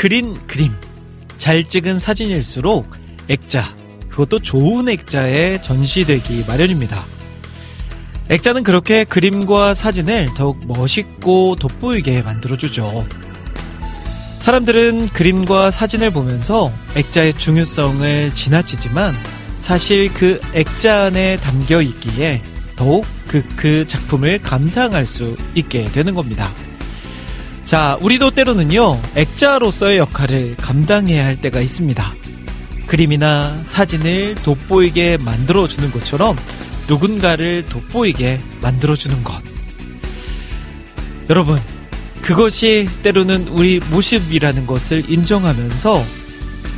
그린 그림, 잘 찍은 사진일수록 액자, 그것도 좋은 액자에 전시되기 마련입니다. 액자는 그렇게 그림과 사진을 더욱 멋있고 돋보이게 만들어주죠. 사람들은 그림과 사진을 보면서 액자의 중요성을 지나치지만 사실 그 액자 안에 담겨 있기에 더욱 그, 그 작품을 감상할 수 있게 되는 겁니다. 자, 우리도 때로는요, 액자로서의 역할을 감당해야 할 때가 있습니다. 그림이나 사진을 돋보이게 만들어주는 것처럼 누군가를 돋보이게 만들어주는 것. 여러분, 그것이 때로는 우리 모습이라는 것을 인정하면서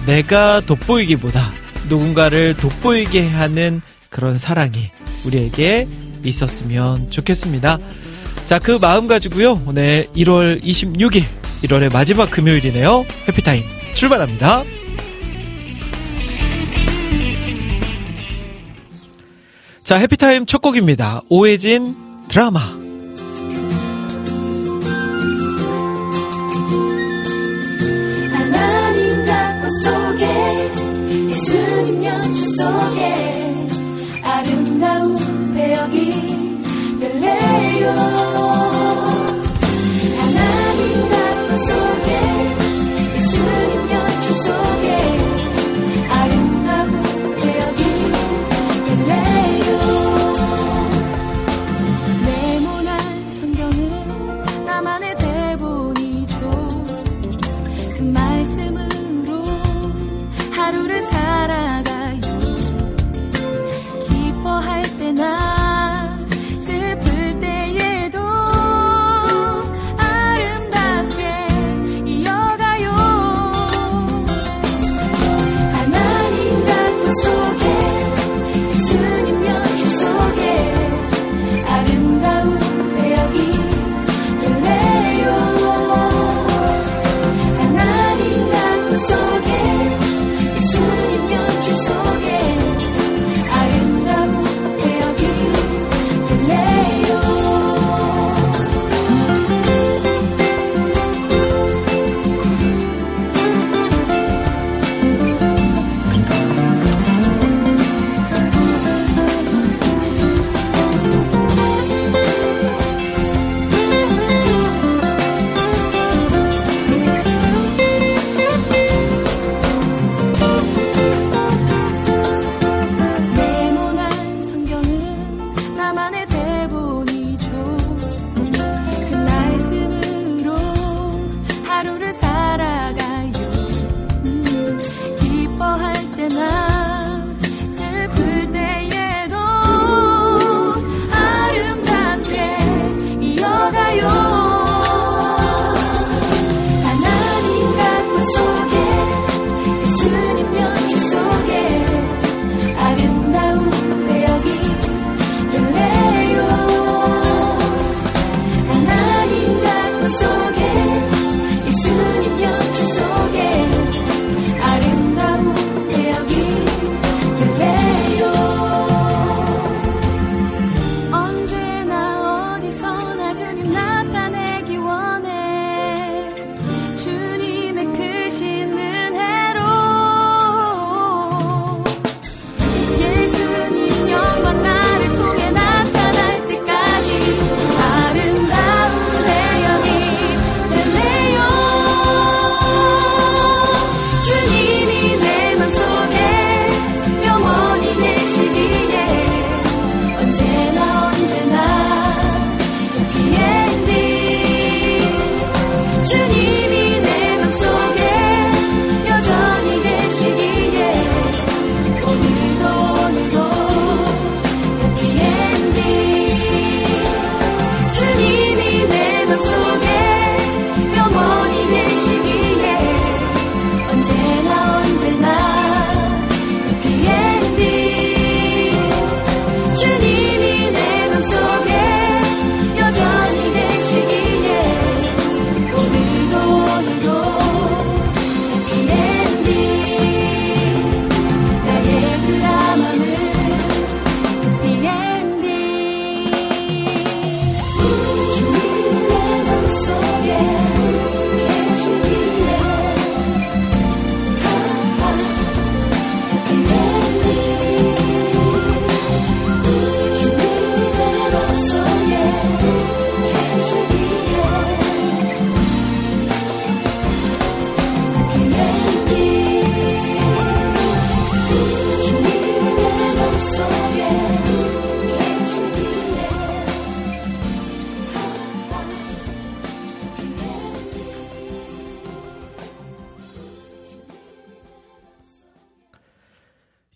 내가 돋보이기보다 누군가를 돋보이게 하는 그런 사랑이 우리에게 있었으면 좋겠습니다. 자, 그 마음 가지고요. 오늘 1월 26일, 1월의 마지막 금요일이네요. 해피타임 출발합니다. 자, 해피타임 첫 곡입니다. 오해진 드라마. 속에 예수님 연주 속에 아름다운 배역이 될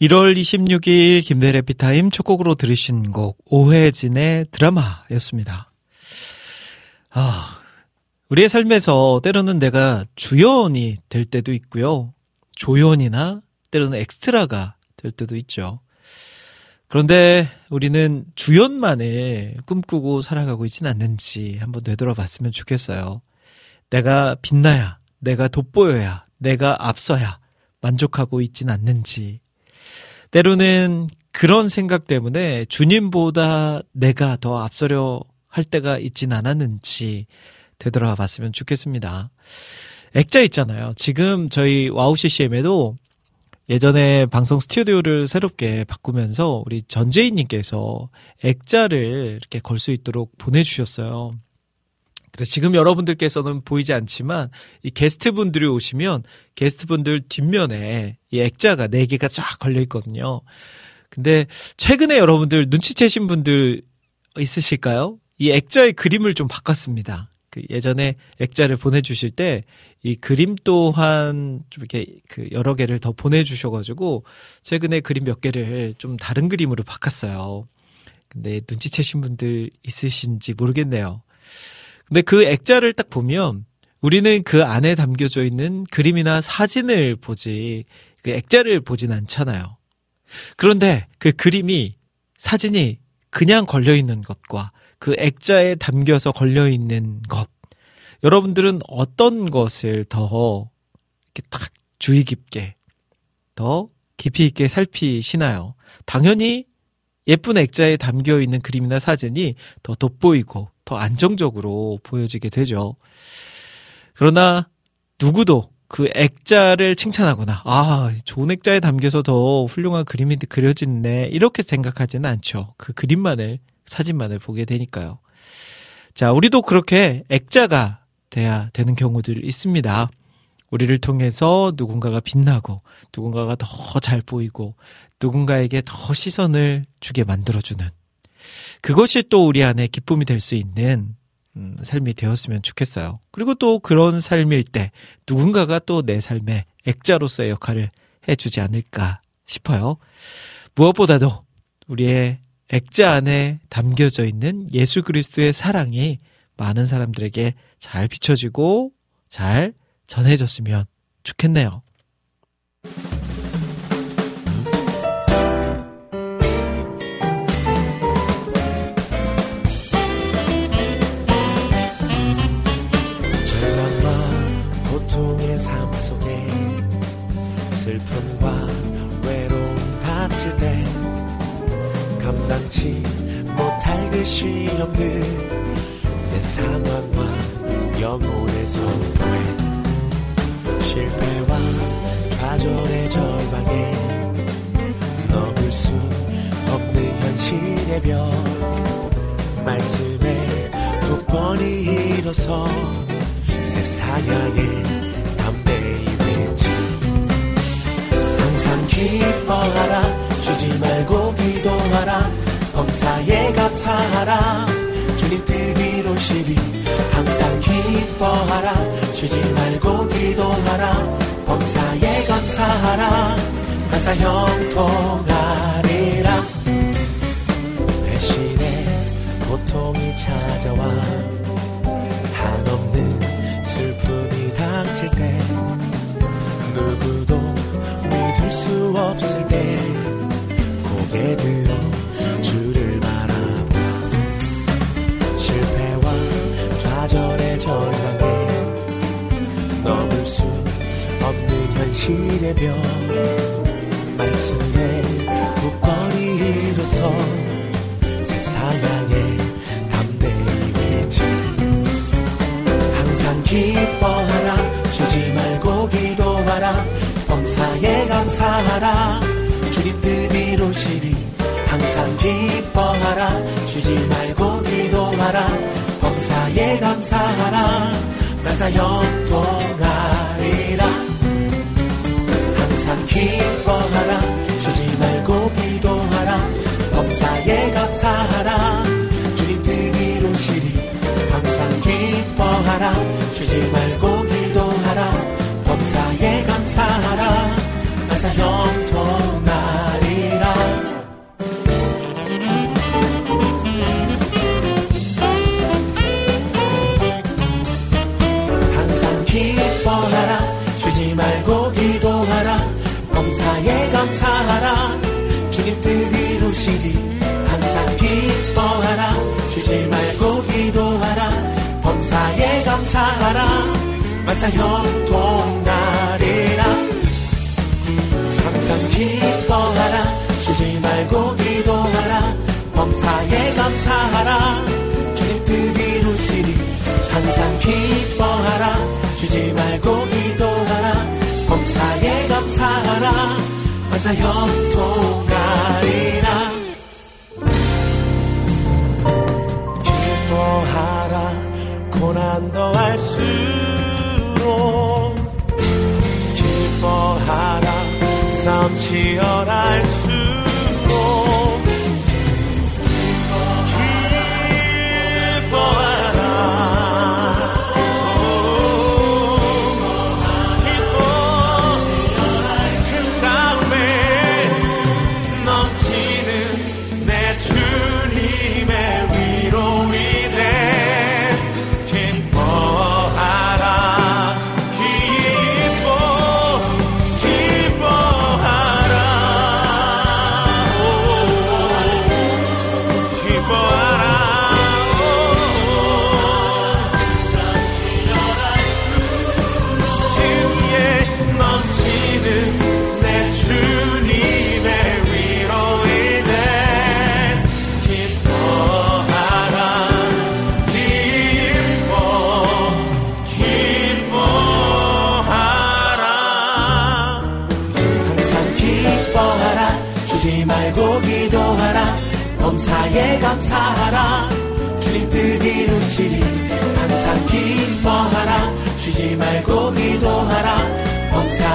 1월 26일 김대일의 해피타임 첫 곡으로 들으신 곡 오해진의 드라마였습니다. 아, 우리의 삶에서 때로는 내가 주연이 될 때도 있고요. 조연이나 때로는 엑스트라가 될 때도 있죠. 그런데 우리는 주연만을 꿈꾸고 살아가고 있진 않는지 한번 되돌아봤으면 좋겠어요. 내가 빛나야, 내가 돋보여야, 내가 앞서야 만족하고 있진 않는지 때로는 그런 생각 때문에 주님보다 내가 더 앞서려 할 때가 있진 않았는지 되돌아 봤으면 좋겠습니다. 액자 있잖아요. 지금 저희 와우 CCM에도 예전에 방송 스튜디오를 새롭게 바꾸면서 우리 전재희님께서 액자를 이렇게 걸 수 있도록 보내주셨어요. 그래서 지금 여러분들께서는 보이지 않지만 이 게스트분들이 오시면 게스트분들 뒷면에 이 액자가 4개가 쫙 걸려 있거든요. 근데 최근에 여러분들 눈치채신 분들 있으실까요? 이 액자의 그림을 좀 바꿨습니다. 그 예전에 액자를 보내주실 때 이 그림 또한 좀 이렇게 그 여러 개를 더 보내주셔가지고 최근에 그림 몇 개를 좀 다른 그림으로 바꿨어요. 근데 눈치채신 분들 있으신지 모르겠네요. 근데 그 액자를 딱 보면 우리는 그 안에 담겨져 있는 그림이나 사진을 보지 그 액자를 보진 않잖아요. 그런데 그 그림이 사진이 그냥 걸려 있는 것과 그 액자에 담겨서 걸려 있는 것 여러분들은 어떤 것을 더 이렇게 딱 주의 깊게 더 깊이 있게 살피시나요? 당연히 예쁜 액자에 담겨 있는 그림이나 사진이 더 돋보이고 더 안정적으로 보여지게 되죠. 그러나 누구도 그 액자를 칭찬하거나 아 좋은 액자에 담겨서 더 훌륭한 그림이 그려졌네 이렇게 생각하지는 않죠. 그 그림만을 사진만을 보게 되니까요. 자 우리도 그렇게 액자가 돼야 되는 경우들 있습니다. 우리를 통해서 누군가가 빛나고 누군가가 더 잘 보이고 누군가에게 더 시선을 주게 만들어주는 그것이 또 우리 안에 기쁨이 될 수 있는 음, 삶이 되었으면 좋겠어요. 그리고 또 그런 삶일 때 누군가가 또 내 삶에 액자로서의 역할을 해주지 않을까 싶어요. 무엇보다도 우리의 액자 안에 담겨져 있는 예수 그리스도의 사랑이 많은 사람들에게 잘 비춰지고 잘 전해졌으면 좋겠네요. 슬픔과 외로움 닥칠 때 감당치 못할 그 시험들 내 상황과 영혼의 선포에 실패와 좌절의 절망에 넘을 수 없는 현실의 벽 말씀에 굳건히 일어서 세상 향 기뻐하라. 쉬지 말고 기도하라. 범사에 감사하라. 주님 뜻 이루시리 항상 기뻐하라. 쉬지 말고 기도하라. 범사에 감사하라. 감사 형통하리라. 배신의 고통이 찾아와. 한없는 슬픔이 닥칠 때 없을 때 고개 들어 주를 바라보 실패와 좌절의 절망에 넘을 수 없는 현실의 벽 말씀에 굳건히 일어서 세상 향 기뻐하라. 쉬지 말고 기도하라. 범사에 감사하라. 나사 형통하리라. 항상 기뻐하라. 쉬지 말고 기도하라. 범사에 감사하라. 주님 뜻 이루시리. 항상 기뻐하라. 쉬지 말고 기도하라. 범사에 감사하라. 나사 형통 만사 형통하리라. 항상 기뻐하라. 쉬지 말고 기도하라. 범사에 감사하라. 주님 뜻 이루시리. 항상 기뻐하라. 쉬지 말고 기도하라. 범사에 감사하라. 만사 형통하리라. 기뻐하라. 고난 더할수 싸움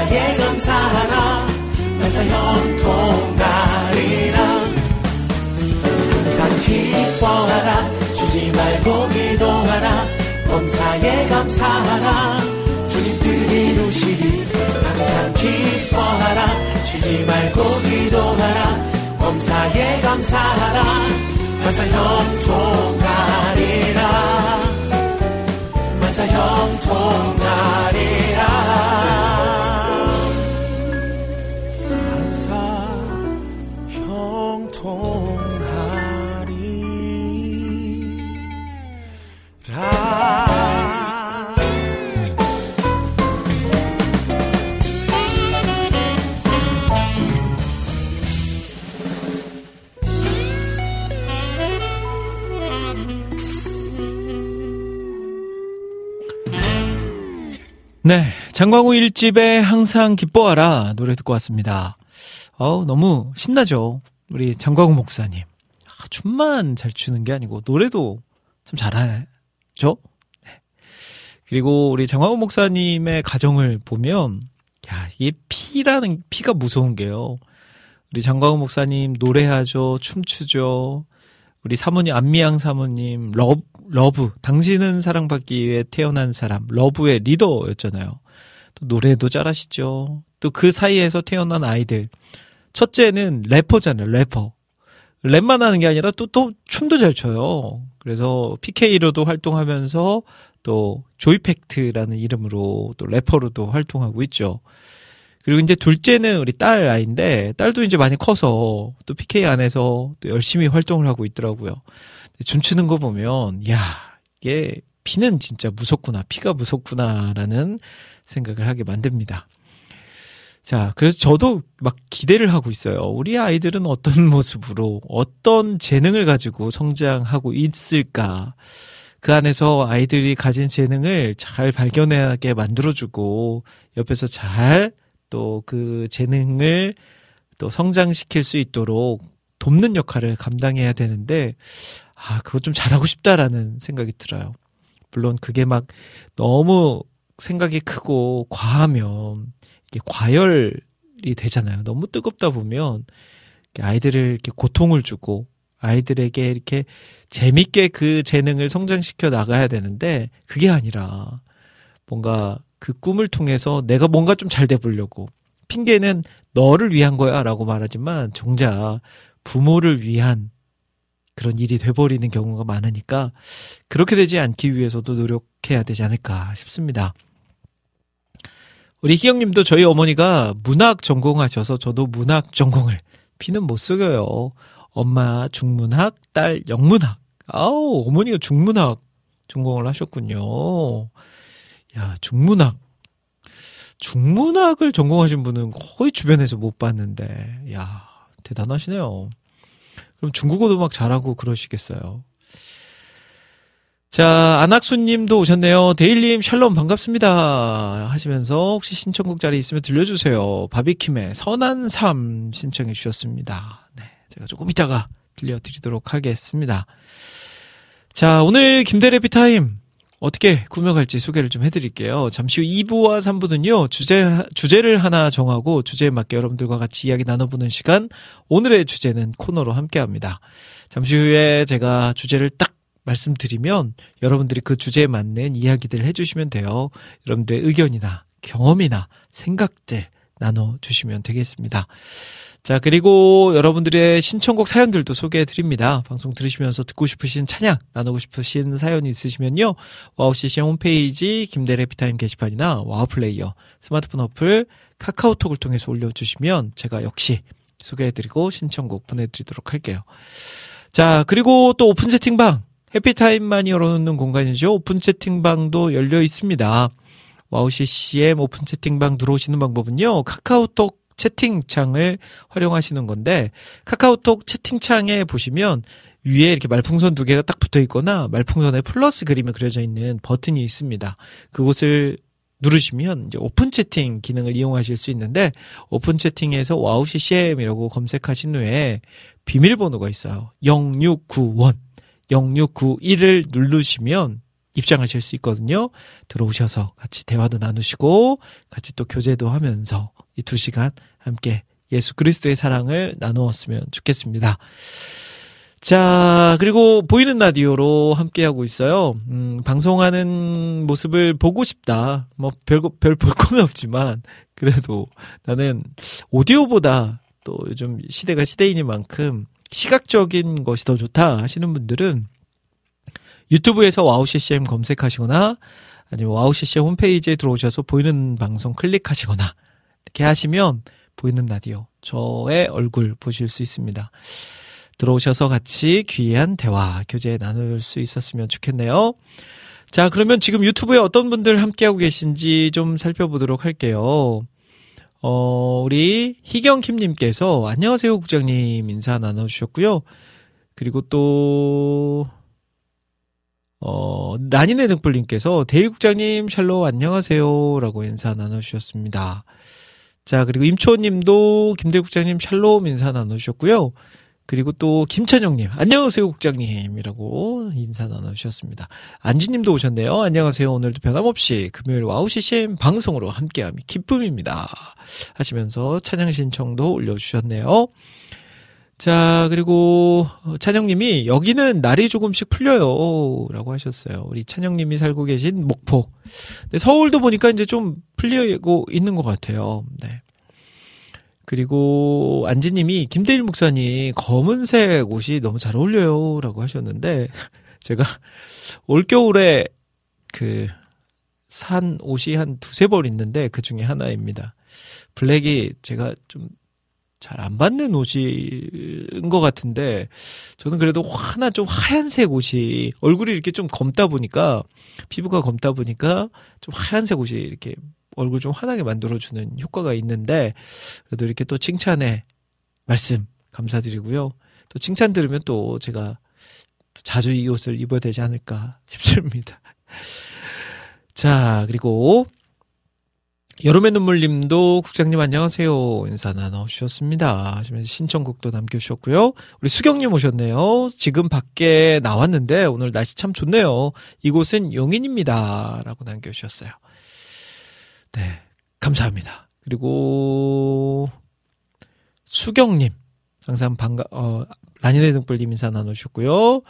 범사에 감사하라 만사 형통하리라 항상 기뻐하라 쉬지 말고 기도하라 범사에 감사하라 주님 뜻 이루시리 항상 기뻐하라 쉬지 말고 기도하라 범사에 감사하라 만사 형통하리라 만사 형통하리라 네. 장광우 일집에 항상 기뻐하라 노래 듣고 왔습니다. 어우, 너무 신나죠? 우리 장광우 목사님. 아, 춤만 잘 추는 게 아니고 노래도 참 잘하죠? 네. 그리고 우리 장광우 목사님의 가정을 보면, 야, 이게 피라는, 피가 무서운 게요. 우리 장광우 목사님 노래하죠, 춤추죠. 우리 사모님, 안미양 사모님, 러브, 러브, 당신은 사랑받기 위해 태어난 사람, 러브의 리더였잖아요. 또 노래도 잘하시죠. 또 그 사이에서 태어난 아이들. 첫째는 래퍼잖아요, 래퍼. 랩만 하는 게 아니라 또, 또 춤도 잘 춰요. 그래서 PK로도 활동하면서 또 조이팩트라는 이름으로 또 래퍼로도 활동하고 있죠. 그리고 이제 둘째는 우리 딸 아이인데 딸도 이제 많이 커서 또 PK 안에서 또 열심히 활동을 하고 있더라고요. 춤추는 거 보면 야 이게 피는 진짜 무섭구나 피가 무섭구나라는 생각을 하게 만듭니다. 자 그래서 저도 막 기대를 하고 있어요. 우리 아이들은 어떤 모습으로 어떤 재능을 가지고 성장하고 있을까? 그 안에서 아이들이 가진 재능을 잘 발견하게 만들어주고 옆에서 잘 또 그 재능을 또 성장시킬 수 있도록 돕는 역할을 감당해야 되는데 아 그거 좀 잘하고 싶다라는 생각이 들어요. 물론 그게 막 너무 생각이 크고 과하면 이게 과열이 되잖아요. 너무 뜨겁다 보면 아이들을 이렇게 고통을 주고 아이들에게 이렇게 재밌게 그 재능을 성장시켜 나가야 되는데 그게 아니라 뭔가 그 꿈을 통해서 내가 뭔가 좀 잘 돼 보려고 핑계는 너를 위한 거야 라고 말하지만 정작 부모를 위한 그런 일이 돼버리는 경우가 많으니까 그렇게 되지 않기 위해서도 노력해야 되지 않을까 싶습니다. 우리 희영님도 저희 어머니가 문학 전공하셔서 저도 문학 전공을 피는 못 속여요. 엄마 중문학, 딸 영문학. 아우 어머니가 중문학 전공을 하셨군요. 야, 중문학. 중문학을 전공하신 분은 거의 주변에서 못 봤는데, 야, 대단하시네요. 그럼 중국어도 막 잘하고 그러시겠어요. 자, 안학수 님도 오셨네요. 데일님 샬롬 반갑습니다. 하시면서 혹시 신청곡 자리 있으면 들려주세요. 바비킴의 선한 삶 신청해 주셨습니다. 네. 제가 조금 이따가 들려드리도록 하겠습니다. 자, 오늘 김대래 피타임 어떻게 구명할지 소개를 좀 해드릴게요. 잠시 후 2부와 3부는요, 주제, 주제를 하나 정하고 주제에 맞게 여러분들과 같이 이야기 나눠보는 시간, 오늘의 주제는 코너로 함께 합니다. 잠시 후에 제가 주제를 딱 말씀드리면 여러분들이 그 주제에 맞는 이야기들 해주시면 돼요. 여러분들의 의견이나 경험이나 생각들 나눠주시면 되겠습니다. 자, 그리고 여러분들의 신청곡 사연들도 소개해 드립니다. 방송 들으시면서 듣고 싶으신 찬양, 나누고 싶으신 사연이 있으시면요. 와우 CCM 홈페이지 김대일의 해피타임 게시판이나 와우 플레이어, 스마트폰 어플, 카카오톡을 통해서 올려주시면 제가 역시 소개해 드리고 신청곡 보내드리도록 할게요. 자, 그리고 또 오픈 채팅방, 해피타임만이 열어놓는 공간이죠. 오픈 채팅방도 열려 있습니다. 와우 CCM 오픈 채팅방 들어오시는 방법은요. 카카오톡 채팅창을 활용하시는 건데 카카오톡 채팅창에 보시면 위에 이렇게 말풍선 두 개가 딱 붙어 있거나 말풍선에 플러스 그림이 그려져 있는 버튼이 있습니다. 그곳을 누르시면 이제 오픈 채팅 기능을 이용하실 수 있는데 오픈 채팅에서 와우 CCM이라고 검색하신 후에 비밀번호가 있어요. 0691 0691을 누르시면 입장하실 수 있거든요. 들어오셔서 같이 대화도 나누시고 같이 또 교제도 하면서 이 두 시간 함께 예수 그리스도의 사랑을 나누었으면 좋겠습니다. 자, 그리고 보이는 라디오로 함께하고 있어요. 음, 방송하는 모습을 보고 싶다. 뭐, 별, 별볼 건 없지만, 그래도 나는 오디오보다 또 요즘 시대가 시대인인 만큼 시각적인 것이 더 좋다 하시는 분들은 유튜브에서 와우 CCM 검색하시거나 아니면 와우 CCM 홈페이지에 들어오셔서 보이는 방송 클릭하시거나 이렇게 하시면 보이는 라디오 저의 얼굴 보실 수 있습니다. 들어오셔서 같이 귀한 대화 교제 나눌 수 있었으면 좋겠네요. 자, 그러면 지금 유튜브에 어떤 분들 함께하고 계신지 좀 살펴보도록 할게요. 어, 우리 희경킴님께서 안녕하세요, 국장님 인사 나눠주셨고요. 그리고 또, 어, 라니네 등불님께서 대일 국장님 샬로 안녕하세요. 라고 인사 나눠주셨습니다. 자, 그리고 임초님도 김대국장님 샬롬 인사 나눠주셨고요. 그리고 또 김찬영님 안녕하세요 국장님이라고 인사 나눠주셨습니다. 안지님도 오셨네요. 안녕하세요. 오늘도 변함없이 금요일 와우 CCM 방송으로 함께함이 기쁨입니다. 하시면서 찬양 신청도 올려주셨네요. 자, 그리고 찬영님이 여기는 날이 조금씩 풀려요. 라고 하셨어요. 우리 찬영님이 살고 계신 목포. 근데 서울도 보니까 이제 좀 풀리고 있는 것 같아요. 네. 그리고 안지님이 김대일 목사님 검은색 옷이 너무 잘 어울려요. 라고 하셨는데 제가 올겨울에 그 산 옷이 한 두세 벌 있는데 그 중에 하나입니다. 블랙이 제가 좀 잘 안 받는 옷인 것 같은데 저는 그래도 하나 좀 하얀색 옷이 얼굴이 이렇게 좀 검다 보니까 피부가 검다 보니까 좀 하얀색 옷이 이렇게 얼굴 좀 환하게 만들어주는 효과가 있는데 그래도 이렇게 또 칭찬의 말씀 감사드리고요. 또 칭찬 들으면 또 제가 자주 이 옷을 입어야 되지 않을까 싶습니다. 자 그리고 여름의 눈물님도 국장님 안녕하세요. 인사 나눠주셨습니다. 하시면서 신청곡도 남겨주셨고요. 우리 수경님 오셨네요. 지금 밖에 나왔는데 오늘 날씨 참 좋네요. 이곳은 용인입니다. 라고 남겨주셨어요. 네 감사합니다. 그리고 수경님 항상 반가 어 라니네 등불님 인사 나누셨고요.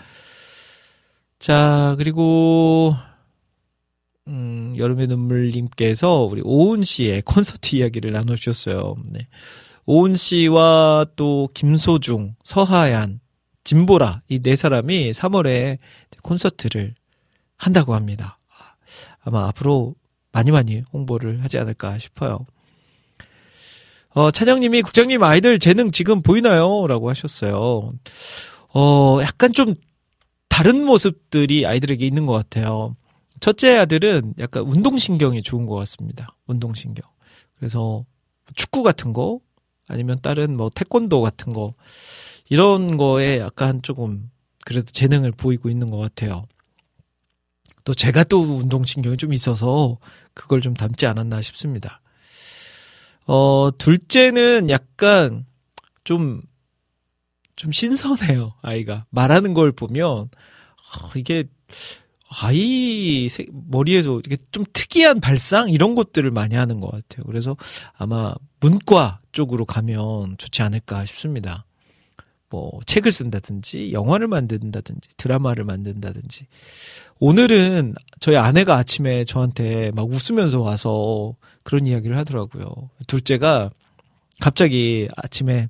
자 그리고 음, 여름의 눈물님께서 우리 오은 씨의 콘서트 이야기를 나눠주셨어요. 네. 오은 씨와 또 김소중, 서하얀, 진보라 이 네 사람이 3월에 콘서트를 한다고 합니다. 아마 앞으로 많이 많이 홍보를 하지 않을까 싶어요. 어, 찬영님이 국장님 아이들 재능 지금 보이나요? 라고 하셨어요. 어, 약간 좀 다른 모습들이 아이들에게 있는 것 같아요. 첫째 아들은 약간 운동신경이 좋은 것 같습니다. 운동신경. 그래서 축구 같은 거 아니면 다른 뭐 태권도 같은 거 이런 거에 약간 조금 그래도 재능을 보이고 있는 것 같아요. 또 제가 또 운동신경이 좀 있어서 그걸 좀 닮지 않았나 싶습니다. 어, 둘째는 약간 좀, 좀 신선해요, 아이가. 말하는 걸 보면, 어, 이게, 아이 세- 머리에서 이게 좀 특이한 발상 이런 것들을 많이 하는 것 같아요. 그래서 아마 문과 쪽으로 가면 좋지 않을까 싶습니다. 뭐 책을 쓴다든지 영화를 만든다든지 드라마를 만든다든지 오늘은 저희 아내가 아침에 저한테 막 웃으면서 와서 그런 이야기를 하더라고요. 둘째가 갑자기 아침에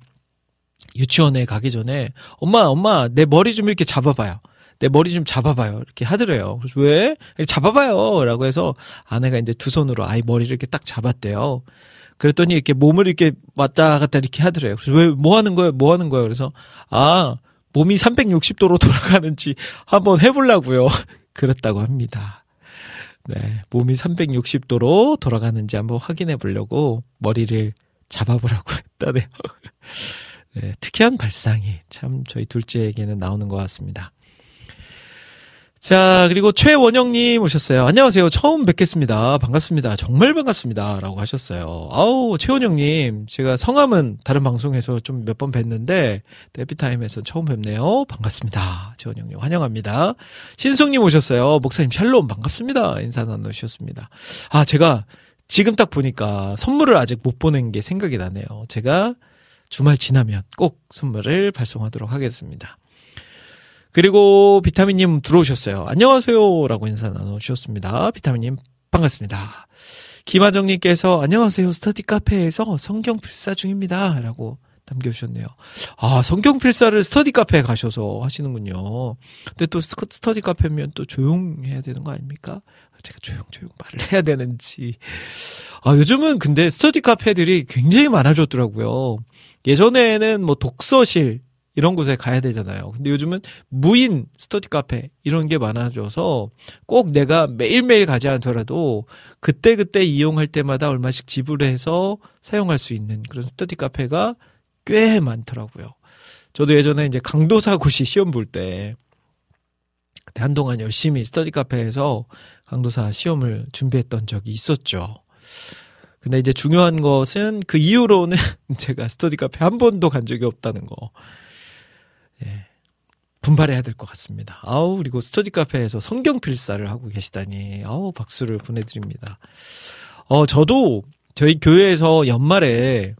유치원에 가기 전에 엄마 엄마 내 머리 좀 이렇게 잡아봐요. 내 머리 좀 잡아봐요. 이렇게 하더래요. 그래서 왜? 잡아봐요. 라고 해서 아내가 이제 두 손으로 아이 머리를 이렇게 딱 잡았대요. 그랬더니 이렇게 몸을 이렇게 왔다 갔다 이렇게 하더래요. 그래서 왜, 뭐 하는 거예요? 뭐 하는 거예요? 그래서, 아, 몸이 360도로 돌아가는지 한번 해보려고요. 그랬다고 합니다. 네. 몸이 360도로 돌아가는지 한번 확인해 보려고 머리를 잡아보라고 했다네요. 네. 특이한 발상이 참 저희 둘째에게는 나오는 것 같습니다. 자, 그리고 최원영님 오셨어요. 안녕하세요. 처음 뵙겠습니다. 반갑습니다. 정말 반갑습니다. 라고 하셨어요. 아우, 최원영님. 제가 성함은 다른 방송에서 좀 몇 번 뵀는데, 데피타임에서 처음 뵙네요. 반갑습니다. 최원영님. 환영합니다. 신숙님 오셨어요. 목사님 샬롬 반갑습니다. 인사 나누셨습니다. 아, 제가 지금 딱 보니까 선물을 아직 못 보낸 게 생각이 나네요. 제가 주말 지나면 꼭 선물을 발송하도록 하겠습니다. 그리고 비타민님 들어오셨어요. 안녕하세요. 라고 인사 나눠주셨습니다. 비타민님 반갑습니다. 김하정님께서 안녕하세요. 스터디 카페에서 성경 필사 중입니다. 라고 남겨주셨네요. 아, 성경 필사를 스터디 카페에 가셔서 하시는군요. 근데 또 스- 스터디 카페면 또 조용해야 되는 거 아닙니까? 제가 조용조용 말을 해야 되는지. 아, 요즘은 근데 스터디 카페들이 굉장히 많아졌더라고요. 예전에는 뭐 독서실, 이런 곳에 가야 되잖아요. 근데 요즘은 무인 스터디 카페 이런 게 많아져서 꼭 내가 매일매일 가지 않더라도 그때그때 이용할 때마다 얼마씩 지불해서 사용할 수 있는 그런 스터디 카페가 꽤 많더라고요. 저도 예전에 이제 강도사 고시 시험 볼 때 그때 한동안 열심히 스터디 카페에서 강도사 시험을 준비했던 적이 있었죠. 근데 이제 중요한 것은 그 이후로는 제가 스터디 카페 한 번도 간 적이 없다는 거. 예. 분발해야 될 것 같습니다. 아우, 그리고 스터디 카페에서 성경 필사를 하고 계시다니, 아우, 박수를 보내드립니다. 어, 저도 저희 교회에서 연말에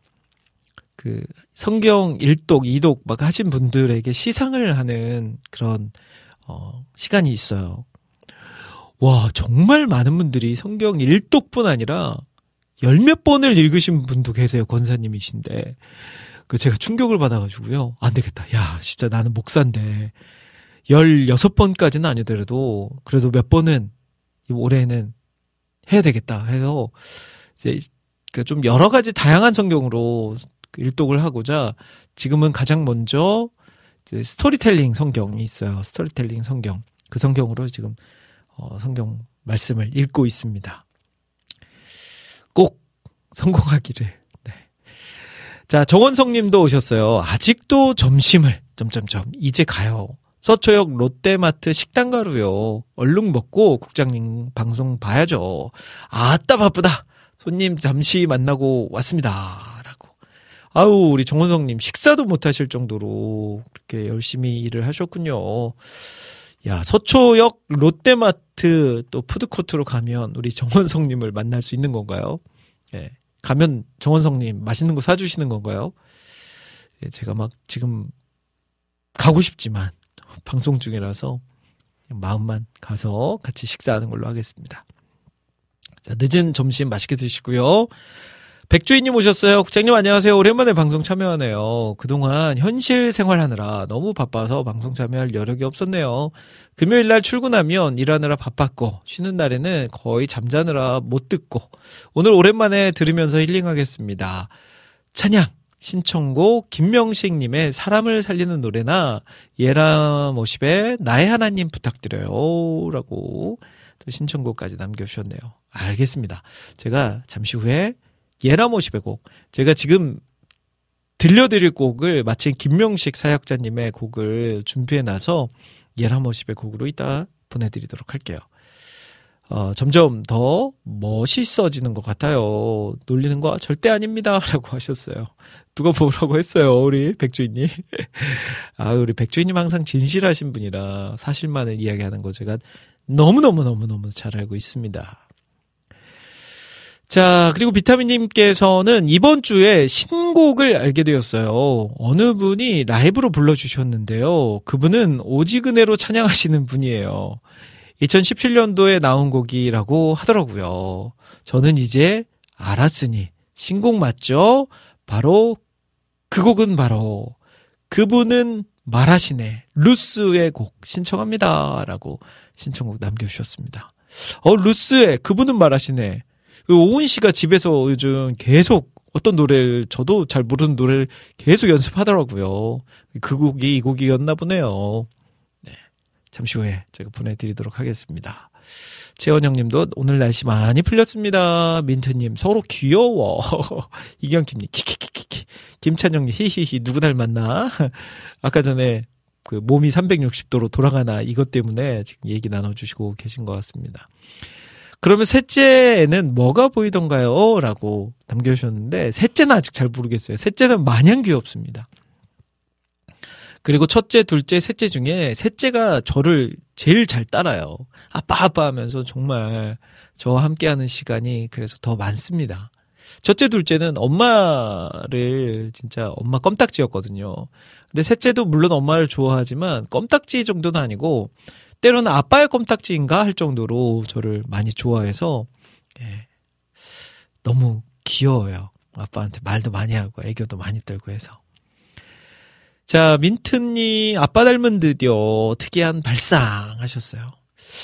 그 성경 1독, 2독 막 하신 분들에게 시상을 하는 그런, 어, 시간이 있어요. 와, 정말 많은 분들이 성경 1독뿐 아니라 열 몇 번을 읽으신 분도 계세요, 권사님이신데. 그 제가 충격을 받아가지고요. 안 되겠다. 야, 진짜 나는 목사인데. 16번까지는 아니더라도, 그래도 몇 번은, 올해는 해야 되겠다 해서, 이제, 그좀 여러 가지 다양한 성경으로 일독을 하고자, 지금은 가장 먼저, 스토리텔링 성경이 있어요. 스토리텔링 성경. 그 성경으로 지금, 어, 성경 말씀을 읽고 있습니다. 꼭 성공하기를 네. 자, 정원성 님도 오셨어요. 아직도 점심을, 점점점, 이제 가요. 서초역 롯데마트 식당 가루요. 얼른 먹고 국장님 방송 봐야죠. 아따 바쁘다. 손님 잠시 만나고 왔습니다. 라고. 아우, 우리 정원성 님 식사도 못 하실 정도로 그렇게 열심히 일을 하셨군요. 야, 서초역 롯데마트 또 푸드코트로 가면 우리 정원성 님을 만날 수 있는 건가요? 예. 가면 정원성님 맛있는 거 사주시는 건가요? 예, 제가 막 지금 가고 싶지만 방송 중이라서 마음만 가서 같이 식사하는 걸로 하겠습니다. 자, 늦은 점심 맛있게 드시고요. 백주인님 오셨어요. 국장님 안녕하세요. 오랜만에 방송 참여하네요. 그동안 현실 생활하느라 너무 바빠서 방송 참여할 여력이 없었네요. 금요일 날 출근하면 일하느라 바빴고 쉬는 날에는 거의 잠자느라 못 듣고 오늘 오랜만에 들으면서 힐링하겠습니다. 찬양 신청곡 김명식님의 사람을 살리는 노래나 예라모십의 나의 하나님 부탁드려요. 라고 또 신청곡까지 남겨주셨네요. 알겠습니다. 제가 잠시 후에 예라모십의 곡, 제가 지금 들려드릴 곡을 마침 김명식 사역자님의 곡을 준비해놔서 예라모십의 곡으로 이따 보내드리도록 할게요. 어, 점점 더 멋있어지는 것 같아요. 놀리는 거 절대 아닙니다. 라고 하셨어요. 누가 보라고 했어요, 우리 백주인님. 아, 우리 백주인님 항상 진실하신 분이라 사실만을 이야기하는 거 제가 너무너무너무너무 잘 알고 있습니다. 자, 그리고 비타민님께서는 이번 주에 신곡을 알게 되었어요. 어느 분이 라이브로 불러주셨는데요. 그분은 오지근해로 찬양하시는 분이에요. 2017년도에 나온 곡이라고 하더라고요. 저는 이제 알았으니 신곡 맞죠? 바로 그 곡은 바로 그분은 말하시네 루스의 곡 신청합니다라고 신청곡 남겨주셨습니다. 어 루스의 그분은 말하시네 오은 씨가 집에서 요즘 계속 어떤 노래를 저도 잘 모르는 노래를 계속 연습하더라고요. 그 곡이 이 곡이었나 보네요. 잠시 후에 제가 보내드리도록 하겠습니다. 재원 형님도 오늘 날씨 많이 풀렸습니다. 민트님 서로 귀여워. 이경킴님 키키키키키. 김찬영님 히히히 누구 닮았나? 아까 전에 그 몸이 360도로 돌아가나 이것 때문에 지금 얘기 나눠주시고 계신 것 같습니다. 그러면 셋째는 뭐가 보이던가요? 라고 남겨주셨는데 셋째는 아직 잘 모르겠어요. 셋째는 마냥 귀엽습니다. 그리고 첫째, 둘째, 셋째 중에 셋째가 저를 제일 잘 따라요. 아빠, 아빠 하면서 정말 저와 함께하는 시간이 그래서 더 많습니다. 첫째, 둘째는 엄마를 진짜 엄마 껌딱지였거든요. 근데 셋째도 물론 엄마를 좋아하지만 껌딱지 정도는 아니고 때로는 아빠의 껌딱지인가 할 정도로 저를 많이 좋아해서 예, 너무 귀여워요. 아빠한테 말도 많이 하고 애교도 많이 떨고 해서. 자, 민트님, 아빠 닮은 듯요. 특이한 발상 하셨어요.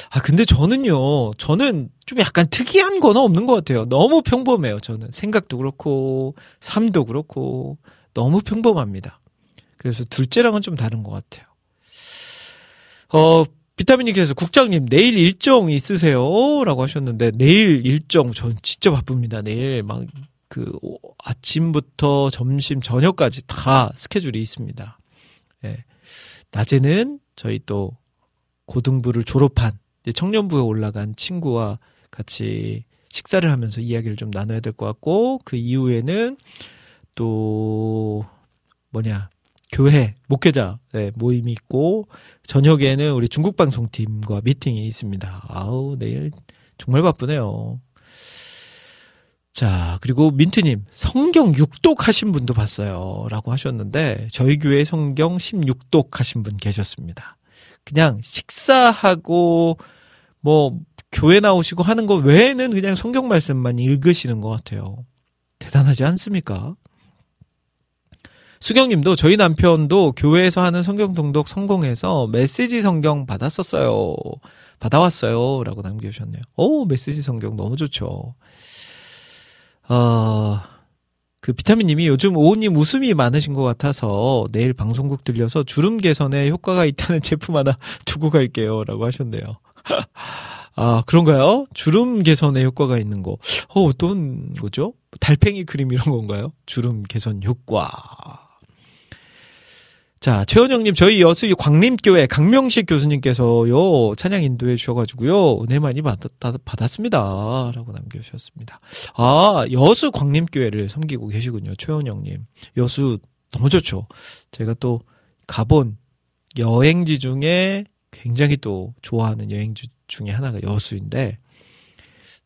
아, 근데 저는요, 저는 좀 약간 특이한 건 없는 것 같아요. 너무 평범해요, 저는. 생각도 그렇고, 삶도 그렇고, 너무 평범합니다. 그래서 둘째랑은 좀 다른 것 같아요. 어, 비타민님께서 국장님, 내일 일정 있으세요? 라고 하셨는데, 내일 일정, 전 진짜 바쁩니다. 내일 막, 그, 아침부터 점심, 저녁까지 다 스케줄이 있습니다. 예. 낮에는 저희 또 고등부를 졸업한 청년부에 올라간 친구와 같이 식사를 하면서 이야기를 좀 나눠야 될 것 같고 그 이후에는 또 뭐냐 교회 목회자 네, 모임이 있고 저녁에는 우리 중국 방송팀과 미팅이 있습니다. 아우 내일 정말 바쁘네요. 자, 그리고 민트님, 성경 6독 하신 분도 봤어요. 라고 하셨는데, 저희 교회 성경 16독 하신 분 계셨습니다. 그냥 식사하고, 뭐, 교회 나오시고 하는 거 외에는 그냥 성경 말씀만 읽으시는 것 같아요. 대단하지 않습니까? 수경님도 저희 남편도 교회에서 하는 성경 동독 성공해서 메시지 성경 받았었어요. 받아왔어요. 라고 남겨주셨네요. 오, 메시지 성경 너무 좋죠. 어, 그 비타민님이 요즘 오은님 웃음이 많으신 것 같아서 내일 방송국 들려서 주름 개선에 효과가 있다는 제품 하나 두고 갈게요. 라고 하셨네요. 아, 그런가요? 주름 개선에 효과가 있는 거. 어, 어떤 거죠? 달팽이 크림 이런 건가요? 주름 개선 효과. 자, 최원영님, 저희 여수 광림교회 강명식 교수님께서요, 찬양 인도해 주셔가지고요, 은혜 많이 받, 받았습니다. 라고 남겨주셨습니다. 아, 여수 광림교회를 섬기고 계시군요, 최원영님. 여수 너무 좋죠. 제가 또 가본 여행지 중에 굉장히 또 좋아하는 여행지 중에 하나가 여수인데,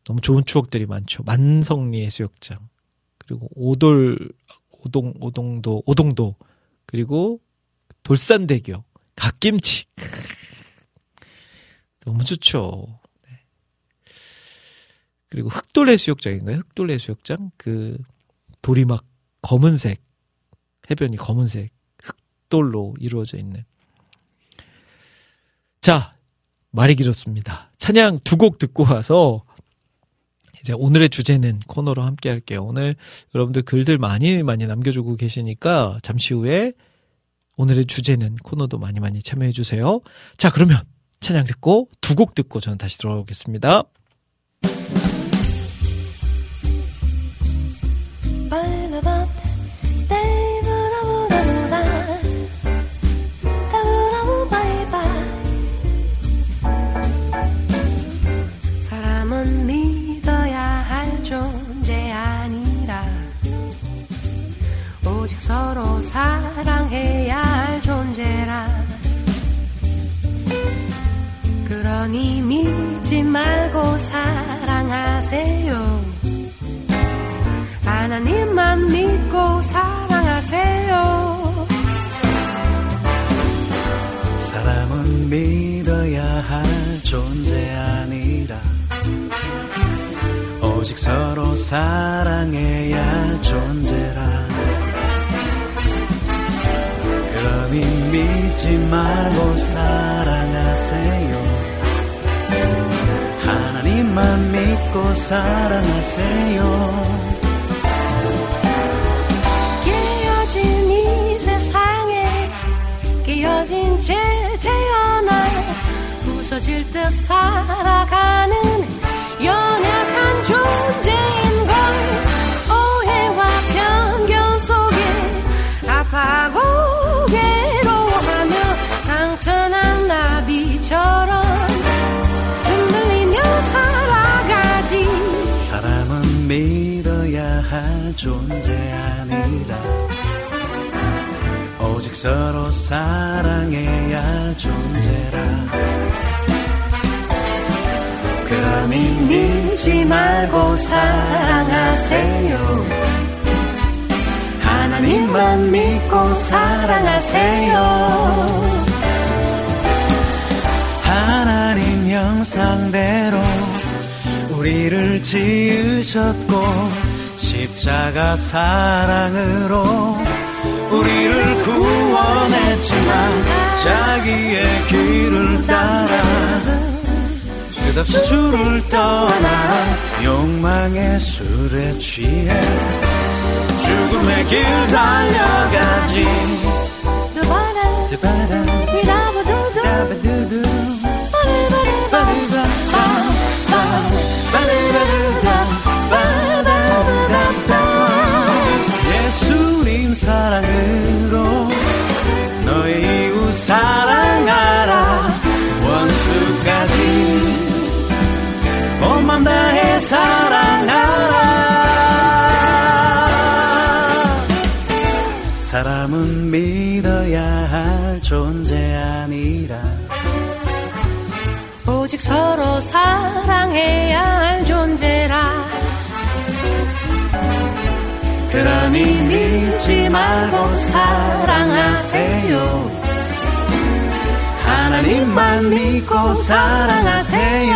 너무 좋은 추억들이 많죠. 만성리 해수욕장, 그리고 오돌, 오동, 오동도, 오동도, 그리고 돌산대교, 갓김치. 너무 좋죠. 네. 그리고 흑돌레 수욕장인가요? 흑돌레 수욕장? 그 돌이 막 검은색, 해변이 검은색, 흑돌로 이루어져 있는. 자, 말이 길었습니다. 찬양 두 곡 듣고 와서 이제 오늘의 주제는 코너로 함께 할게요. 오늘 여러분들 글들 많이 많이 남겨주고 계시니까 잠시 후에 오늘의 주제는 코너도 많이 많이 참여해 주세요. 자, 그러면 찬양 듣고 두 곡 듣고 저는 다시 돌아오겠습니다. 서로 사랑해야 할 존재라. 그러니 믿지 말고 사랑하세요. 하나님만 믿고 사랑하세요. 사람은 믿어야 할 존재 아니라 오직 서로 사랑해야 할 존재라 그러니 믿지 말고 사랑하세요. 하나님만 믿고 사랑하세요. 깨어진 이 세상에 깨어진 채 태어나 부서질 듯 살아가는 연약한 존재인 걸 오해와 편견 속에 아파하고 나비처럼 흔들리며 살아가지. 사람은 믿어야 할 존재 아니라 오직 서로 사랑해야 할 존재라. 그러니 믿지 말고 사랑하세요. 하나님만 믿고 사랑하세요 형상대로 우리를 지으셨고 십자가 사랑으로 우리를 구원했지만 자기의 길을 따라 끝없이 주를 떠나 욕망의 술에 취해 죽음의 길 달려가지. 두바라 드바라 미라바두두 사랑하라. 사람은 믿어야 할 존재 아니라. 오직 서로 사랑해야 할 존재라. 그러니 믿지 말고 사랑하세요. 하나님만 믿고 사랑하세요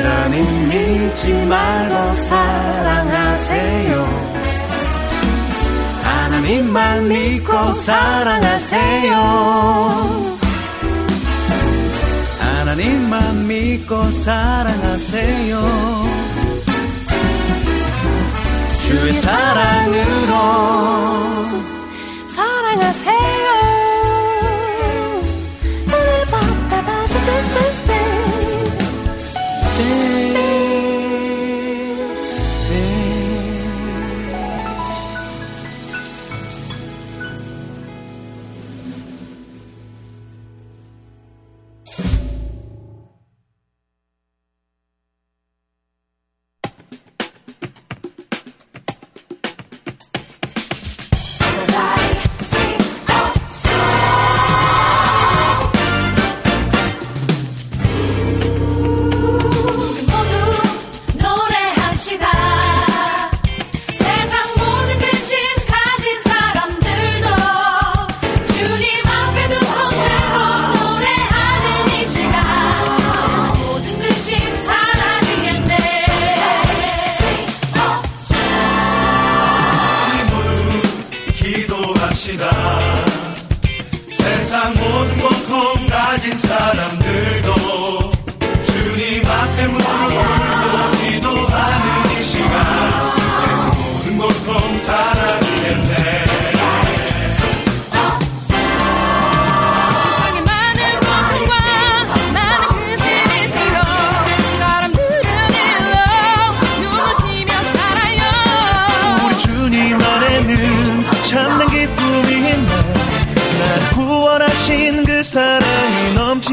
그러니 믿지 말고 사랑하세요. 하나님만 믿고 사랑하세요. 하나님만 믿고 사랑하세요. 주의 사랑으로 사랑하세요 me.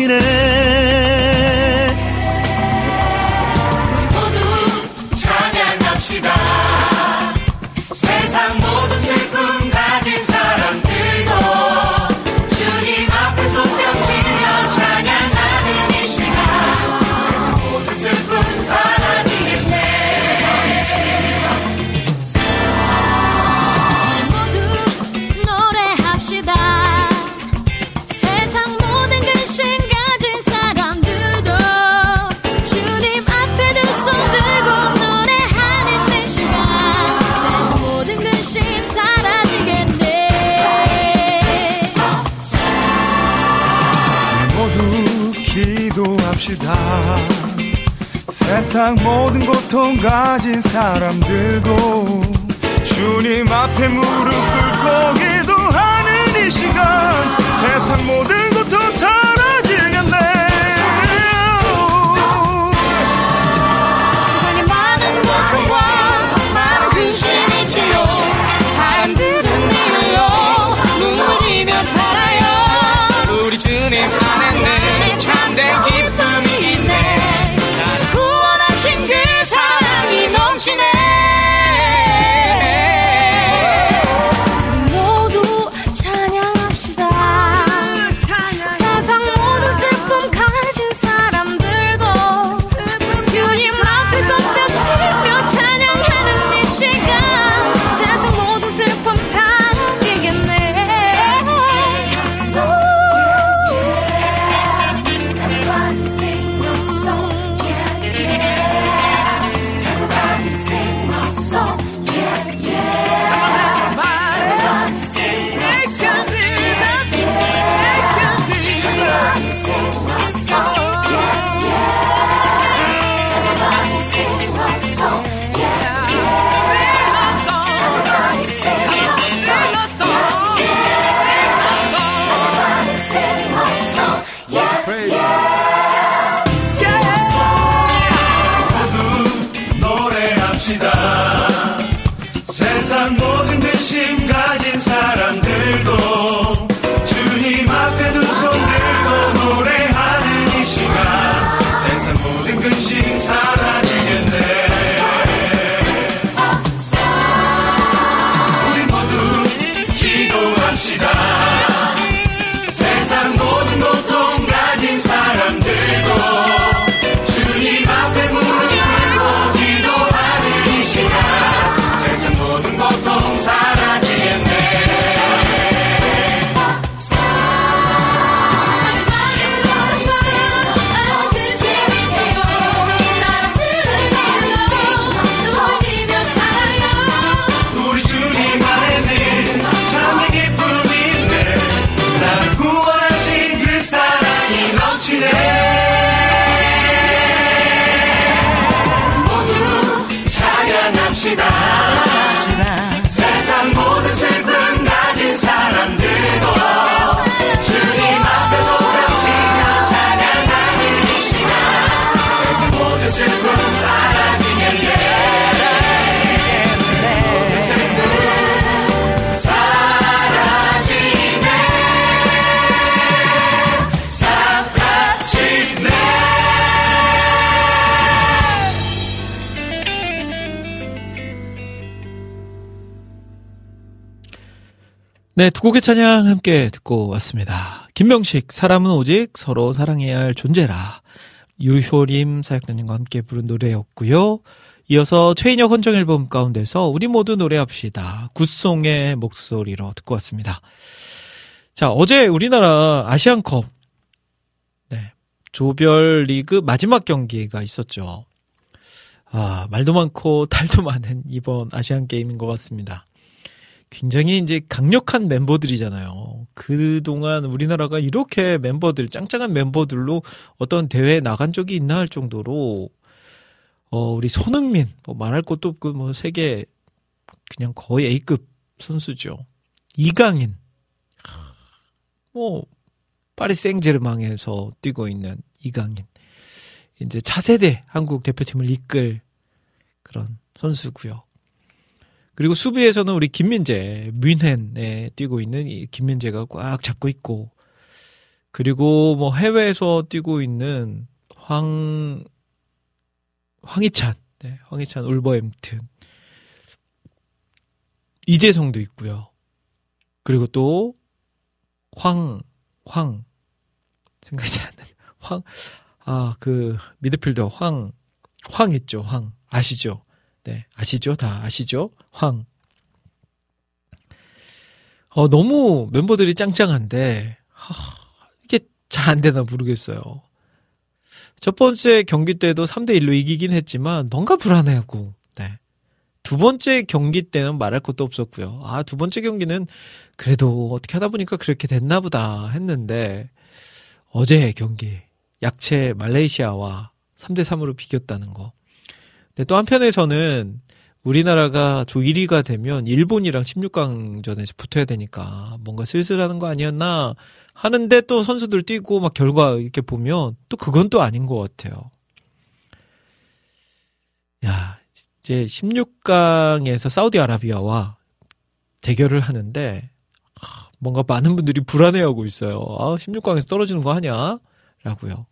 meaning 세상 모든 고통 가진 사람들도 주님 앞에 무릎 꿇고 기도하는 이 시간 세상 모든 고통 사라지겠네. 세상의 많은 고통과 많은 근심이 지요 네, 두 곡의 찬양 함께 듣고 왔습니다. 김명식, 사람은 오직 서로 사랑해야 할 존재라. 유효림 사역자님과 함께 부른 노래였고요. 이어서 최인혁 헌정 앨범 가운데서 우리 모두 노래합시다. 굿송의 목소리로 듣고 왔습니다. 자, 어제 우리나라 아시안컵 네, 조별 리그 마지막 경기가 있었죠. 아, 말도 많고 탈도 많은 이번 아시안 게임인 것 같습니다. 굉장히 이제 강력한 멤버들이잖아요. 그동안 우리나라가 이렇게 멤버들, 짱짱한 멤버들로 어떤 대회에 나간 적이 있나 할 정도로, 어, 우리 손흥민, 뭐 말할 것도 없고, 뭐 세계, 그냥 거의 A급 선수죠. 이강인, 뭐, 파리 생제르망에서 뛰고 있는 이강인. 이제 차세대 한국 대표팀을 이끌 그런 선수고요. 그리고 수비에서는 우리 김민재, 뮌헨에 뛰고 있는 이 김민재가 꽉 잡고 있고, 그리고 뭐 해외에서 뛰고 있는 황, 황희찬, 네, 황희찬 울버햄튼, 이재성도 있고요. 그리고 또 황, 황, 생각이 안 나네. 황, 아, 그, 미드필더 황, 황 있죠, 황. 아시죠? 네, 아시죠? 다 아시죠? 황. 어, 너무 멤버들이 짱짱한데, 하, 이게 잘 안 되나 모르겠어요. 첫 번째 경기 때도 3대1로 이기긴 했지만, 뭔가 불안해하고, 네. 두 번째 경기 때는 말할 것도 없었고요. 아, 두 번째 경기는 그래도 어떻게 하다 보니까 그렇게 됐나 보다 했는데, 어제 경기, 약체 말레이시아와 3대3으로 비겼다는 거. 근데 또 한편에서는 우리나라가 조 1위가 되면 일본이랑 16강전에서 붙어야 되니까 뭔가 쓸쓸하는 거 아니었나 하는데 또 선수들 뛰고 막 결과 이렇게 보면 또 그건 또 아닌 것 같아요. 야, 이제 16강에서 사우디아라비아와 대결을 하는데 뭔가 많은 분들이 불안해하고 있어요. 아, 16강에서 떨어지는 거 아니야? 라고요.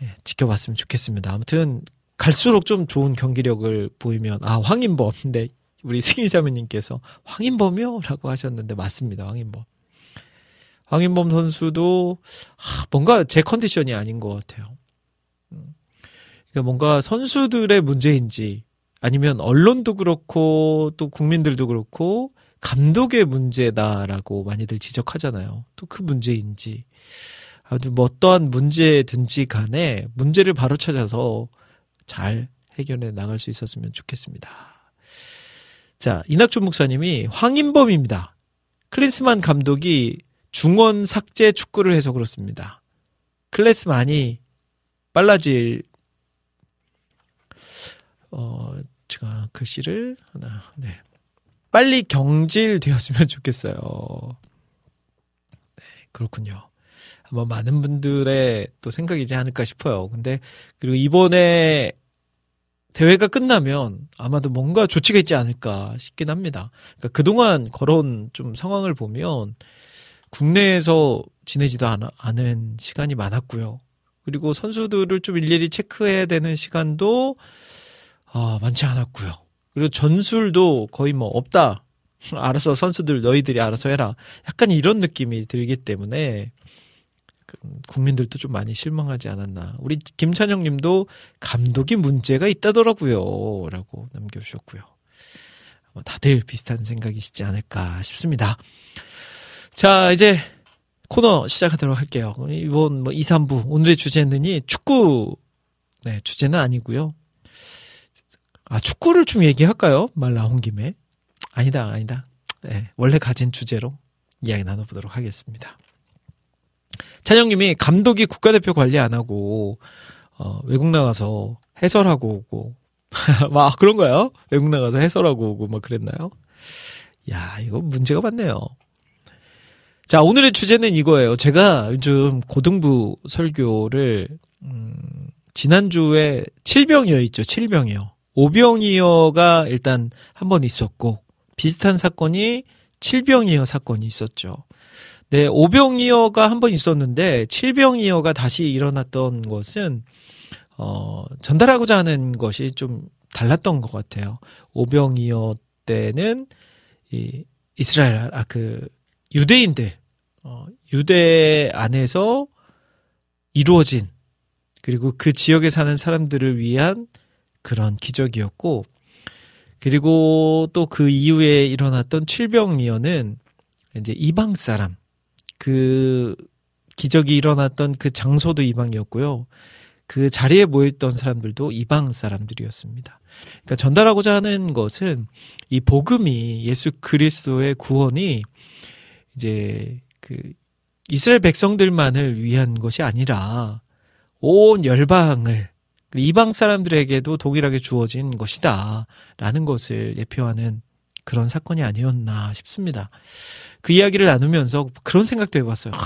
네, 지켜봤으면 좋겠습니다. 아무튼 갈수록 좀 좋은 경기력을 보이면 아 황인범 근데 우리 승희자매님께서 황인범이요? 라고 하셨는데 맞습니다. 황인범. 황인범 선수도 아, 뭔가 제 컨디션이 아닌 것 같아요. 음. 그러니까 뭔가 선수들의 문제인지 아니면 언론도 그렇고 또 국민들도 그렇고 감독의 문제다라고 많이들 지적하잖아요. 또 그 문제인지 아주 뭐 어떠한 문제든지 간에 문제를 바로 찾아서 잘 해결해 나갈 수 있었으면 좋겠습니다. 자, 이낙준 목사님이 황인범입니다. 클린스만 감독이 중원 삭제 축구를 해서 그렇습니다. 클래스 많이 빨라질 어 제가 글씨를 하나 네 빨리 경질되었으면 좋겠어요. 네 그렇군요. 아마 많은 분들의 또 생각이지 않을까 싶어요. 근데 그리고 이번에 대회가 끝나면 아마도 뭔가 조치가 있지 않을까 싶긴 합니다. 그러니까 그동안 걸어온 좀 상황을 보면 국내에서 지내지도 않, 않은 시간이 많았고요. 그리고 선수들을 좀 일일이 체크해야 되는 시간도 아, 많지 않았고요. 그리고 전술도 거의 뭐 없다. 알아서 선수들 너희들이 알아서 해라. 약간 이런 느낌이 들기 때문에 그 국민들도 좀 많이 실망하지 않았나. 우리 김찬영 님도 감독이 문제가 있다더라고요. 라고 남겨주셨고요. 뭐 다들 비슷한 생각이시지 않을까 싶습니다. 자, 이제 코너 시작하도록 할게요. 이번 뭐 2, 3부 오늘의 주제는이 축구 네, 주제는 아니고요. 아, 축구를 좀 얘기할까요? 말 나온 김에. 아니다, 아니다. 네, 원래 가진 주제로 이야기 나눠보도록 하겠습니다. 찬영님이 감독이 국가대표 관리 안 하고 어, 외국 나가서 해설하고 오고 막 그런가요? 외국 나가서 해설하고 오고 막 그랬나요? 야 이거 문제가 많네요. 자 오늘의 주제는 이거예요. 제가 요즘 고등부 설교를 음, 지난주에 칠병이어 있죠. 칠병이어. 오병이어가 일단 한 번 있었고 비슷한 사건이 칠병이어 사건이 있었죠. 네, 오병이어가 한 번 있었는데 칠병이어가 다시 일어났던 것은 어, 전달하고자 하는 것이 좀 달랐던 것 같아요. 오병이어 때는 이 이스라엘 아 그 유대인들 어, 유대 안에서 이루어진 그리고 그 지역에 사는 사람들을 위한 그런 기적이었고 그리고 또 그 이후에 일어났던 칠병이어는 이제 이방 사람 그 기적이 일어났던 그 장소도 이방이었고요. 그 자리에 모여있던 사람들도 이방 사람들이었습니다. 그러니까 전달하고자 하는 것은 이 복음이 예수 그리스도의 구원이 이제 그 이스라엘 백성들만을 위한 것이 아니라 온 열방을 이방 사람들에게도 동일하게 주어진 것이다. 라는 것을 예표하는 그런 사건이 아니었나 싶습니다. 그 이야기를 나누면서 그런 생각도 해봤어요. 하,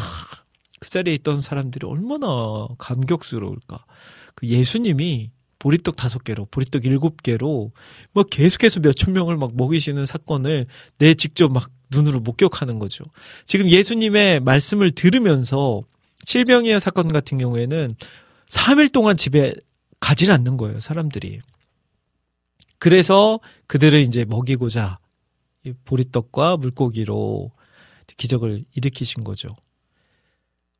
그 자리에 있던 사람들이 얼마나 감격스러울까. 그 예수님이 보리떡 다섯 개로, 보리떡 일곱 개로, 뭐 계속해서 몇천 명을 막 먹이시는 사건을 내 직접 막 눈으로 목격하는 거죠. 지금 예수님의 말씀을 들으면서 칠병이의 사건 같은 경우에는 3일 동안 집에 가질 않는 거예요, 사람들이. 그래서 그들을 이제 먹이고자 보리떡과 물고기로 기적을 일으키신 거죠.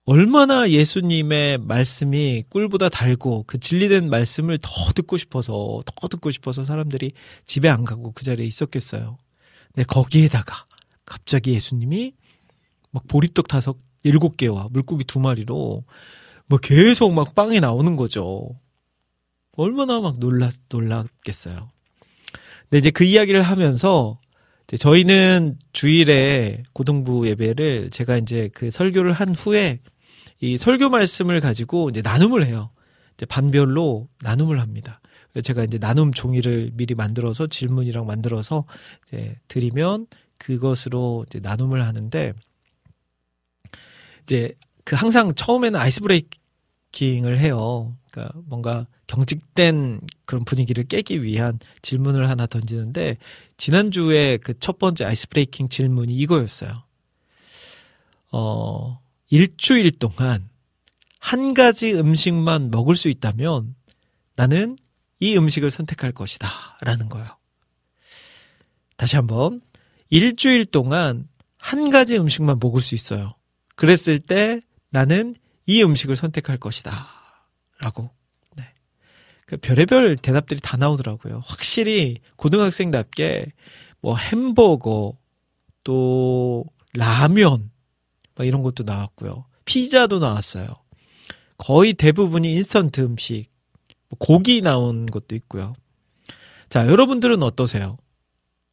얼마나 예수님의 말씀이 꿀보다 달고 그 진리된 말씀을 더 듣고 싶어서 더 듣고 싶어서 사람들이 집에 안 가고 그 자리에 있었겠어요. 근데 거기에다가 갑자기 예수님이 막 보리떡 다섯 일곱 개와 물고기 두 마리로 뭐 계속 막 빵이 나오는 거죠. 얼마나 막 놀랐 놀랐겠어요. 근데 이제 그 이야기를 하면서 저희는 주일에 고등부 예배를 제가 이제 그 설교를 한 후에 이 설교 말씀을 가지고 이제 나눔을 해요. 이제 반별로 나눔을 합니다. 제가 이제 나눔 종이를 미리 만들어서 질문이랑 만들어서 이제 드리면 그것으로 이제 나눔을 하는데 이제 그 항상 처음에는 ice breaking을 해요. 그러니까 뭔가 경직된 그런 분위기를 깨기 위한 질문을 하나 던지는데 지난주에 그 첫 번째 ice breaking 질문이 이거였어요. 어, 일주일 동안 한 가지 음식만 먹을 수 있다면 나는 이 음식을 선택할 것이다. 라는 거예요. 다시 한번. 일주일 동안 한 가지 음식만 먹을 수 있어요. 그랬을 때 나는 이 음식을 선택할 것이다. 라고. 네. 그 별의별 대답들이 다 나오더라고요. 확실히 고등학생답게 뭐 햄버거, 또 라면, 뭐 이런 것도 나왔고요. 피자도 나왔어요. 거의 대부분이 인스턴트 음식, 뭐 고기 나온 것도 있고요. 자, 여러분들은 어떠세요?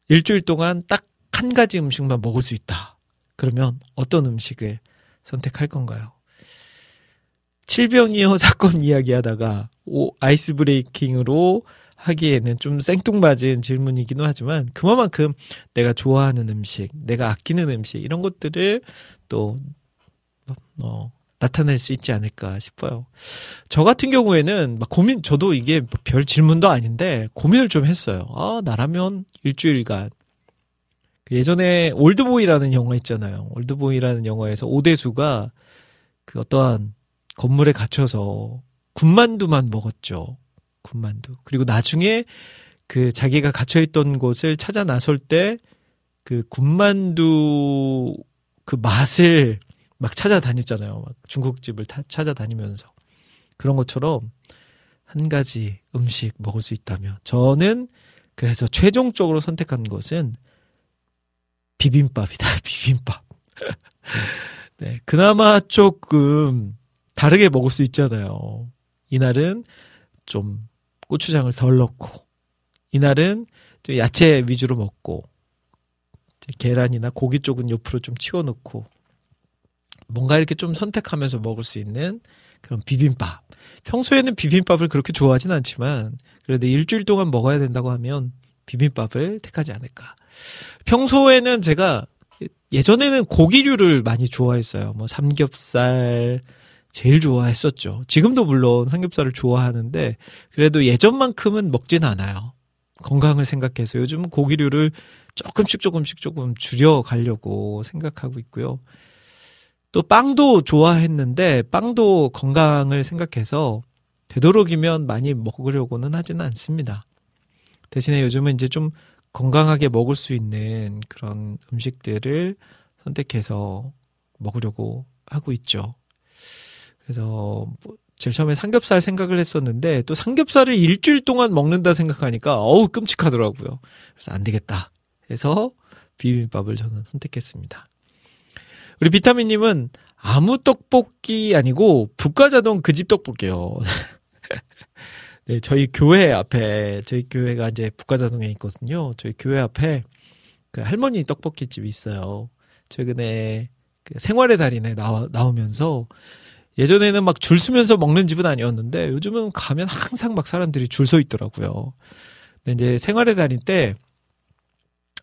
일주일 동안 딱 한 가지 음식만 먹을 수 있다. 그러면 어떤 음식을 선택할 건가요? 칠병이어 사건 이야기하다가 오, 아이스 브레이킹으로 하기에는 좀 생뚱맞은 질문이기도 하지만 그만큼 내가 좋아하는 음식, 내가 아끼는 음식 이런 것들을 또 어, 나타낼 수 있지 않을까 싶어요. 저 같은 경우에는 막 고민, 저도 이게 별 질문도 아닌데 고민을 좀 했어요. 아, 나라면 일주일간. 그 예전에 올드보이라는 영화 있잖아요. 올드보이라는 영화에서 오대수가 그 어떠한 건물에 갇혀서 군만두만 먹었죠. 군만두. 그리고 나중에 그 자기가 갇혀있던 곳을 찾아 나설 때 그 군만두 그 맛을 막 찾아다녔잖아요. 막 중국집을 타, 찾아다니면서. 그런 것처럼 한 가지 음식 먹을 수 있다면 저는 그래서 최종적으로 선택한 것은 비빔밥이다. 비빔밥. 네, 그나마 조금 다르게 먹을 수 있잖아요. 이날은 좀 고추장을 덜 넣고 이날은 좀 야채 위주로 먹고 계란이나 고기 쪽은 옆으로 좀 치워놓고 뭔가 이렇게 좀 선택하면서 먹을 수 있는 그런 비빔밥. 평소에는 비빔밥을 그렇게 좋아하진 않지만 그래도 일주일 동안 먹어야 된다고 하면 비빔밥을 택하지 않을까. 평소에는 제가 예전에는 고기류를 많이 좋아했어요. 뭐 삼겹살 제일 좋아했었죠. 지금도 물론 삼겹살을 좋아하는데 그래도 예전만큼은 먹진 않아요. 건강을 생각해서 요즘은 고기류를 조금씩 조금씩 조금 줄여 가려고 생각하고 있고요. 또 빵도 좋아했는데 빵도 건강을 생각해서 되도록이면 많이 먹으려고는 하지는 않습니다. 대신에 요즘은 이제 좀 건강하게 먹을 수 있는 그런 음식들을 선택해서 먹으려고 하고 있죠. 그래서 뭐 제일 처음에 삼겹살 생각을 했었는데 또 삼겹살을 일주일 동안 먹는다 생각하니까 어우 끔찍하더라고요. 그래서 안 되겠다 해서 비빔밥을 저는 선택했습니다. 우리 비타민님은 아무 떡볶이 아니고 북가자동 그 집 떡볶이요. 네, 저희 교회 앞에 저희 교회가 이제 북가자동에 있거든요. 저희 교회 앞에 그 할머니 떡볶이 집이 있어요. 최근에 그 생활의 달인에 나와 나오면서 예전에는 막 줄 서면서 먹는 집은 아니었는데 요즘은 가면 항상 막 사람들이 줄 서 있더라고요. 근데 이제 생활의 달인 때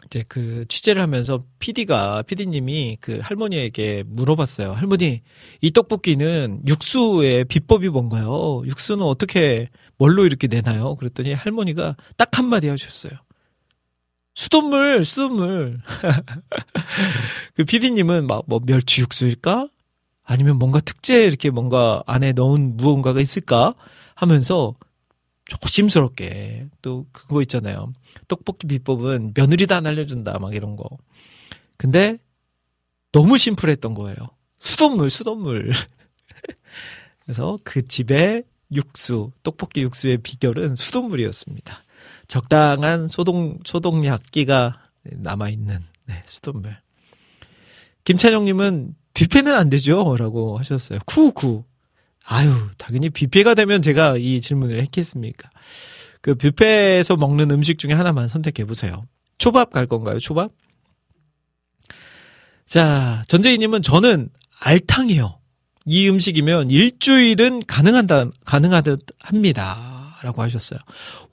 이제 그 취재를 하면서 PD가 PD님이 그 할머니에게 물어봤어요. 할머니, 이 떡볶이는 육수의 비법이 뭔가요? 육수는 어떻게 뭘로 이렇게 내나요? 그랬더니 할머니가 딱 한마디 하셨어요. 수돗물, 수돗물. 그 PD님은 막 뭐 멸치 육수일까? 아니면 뭔가 특제 이렇게 뭔가 안에 넣은 무언가가 있을까? 하면서 조심스럽게 또 그거 있잖아요. 떡볶이 비법은 며느리도 안 알려준다 막 이런 거. 근데 너무 심플했던 거예요. 수돗물, 수돗물. 그래서 그 집의 육수, 떡볶이 육수의 비결은 수돗물이었습니다. 적당한 소독, 소독약기가 남아있는, 네, 수돗물. 김찬영님은 뷔페는 안 되죠? 라고 하셨어요. 쿠쿠. 아유, 당연히 뷔페가 되면 제가 이 질문을 했겠습니까? 그 뷔페에서 먹는 음식 중에 하나만 선택해 보세요. 초밥 갈 건가요? 초밥? 자, 전재희님은 저는 알탕이요. 이 음식이면 일주일은 가능한다, 가능하듯 합니다. 라고 하셨어요.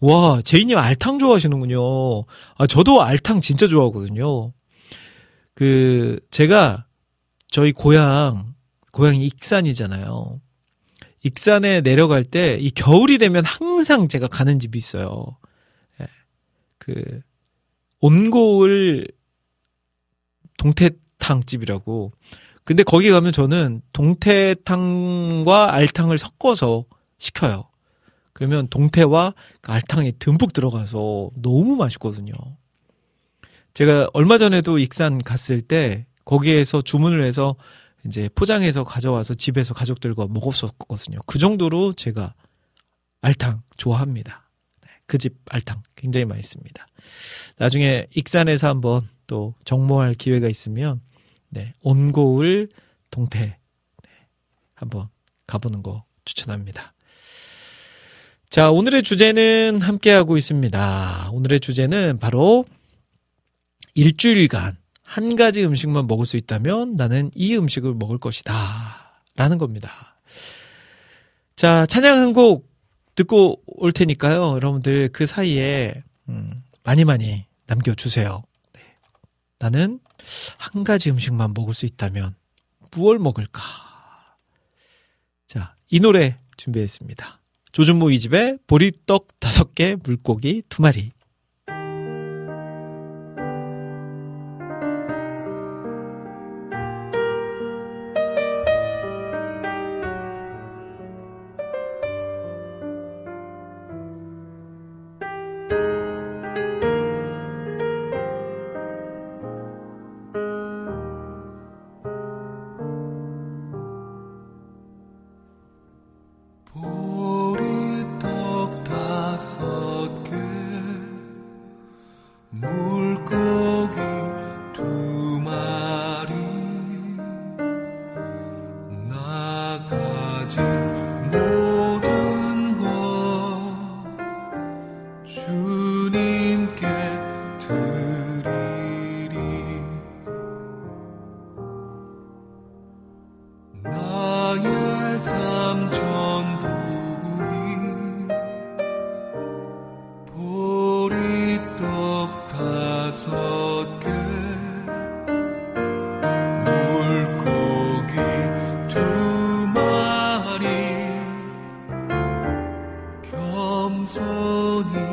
와, 제이님 알탕 좋아하시는군요. 아, 저도 알탕 진짜 좋아하거든요. 그, 제가 저희 고향, 고향이 익산이잖아요. 익산에 내려갈 때 이 겨울이 되면 항상 제가 가는 집이 있어요. 예. 그 온고을 동태탕 집이라고. 근데 거기 가면 저는 동태탕과 알탕을 섞어서 시켜요. 그러면 동태와 그 알탕이 듬뿍 들어가서 너무 맛있거든요. 제가 얼마 전에도 익산 갔을 때 거기에서 주문을 해서 이제 포장해서 가져와서 집에서 가족들과 먹었었거든요. 그 정도로 제가 알탕 좋아합니다. 네, 그집 알탕 굉장히 맛있습니다. 나중에 익산에서 한번 또 정모할 기회가 있으면 네, 온고울 동태 네, 한번 가보는 거 추천합니다. 자, 오늘의 주제는 함께하고 있습니다. 오늘의 주제는 바로 일주일간 한 가지 음식만 먹을 수 있다면 나는 이 음식을 먹을 것이다. 라는 겁니다. 자, 찬양 한 곡 듣고 올 테니까요. 여러분들 그 사이에, 음, 많이 많이 남겨주세요. 네. 나는 한 가지 음식만 먹을 수 있다면 무얼 먹을까? 자, 이 노래 준비했습니다. 조준모 이집의 보리떡 다섯 개, 물고기 두 마리. 겸손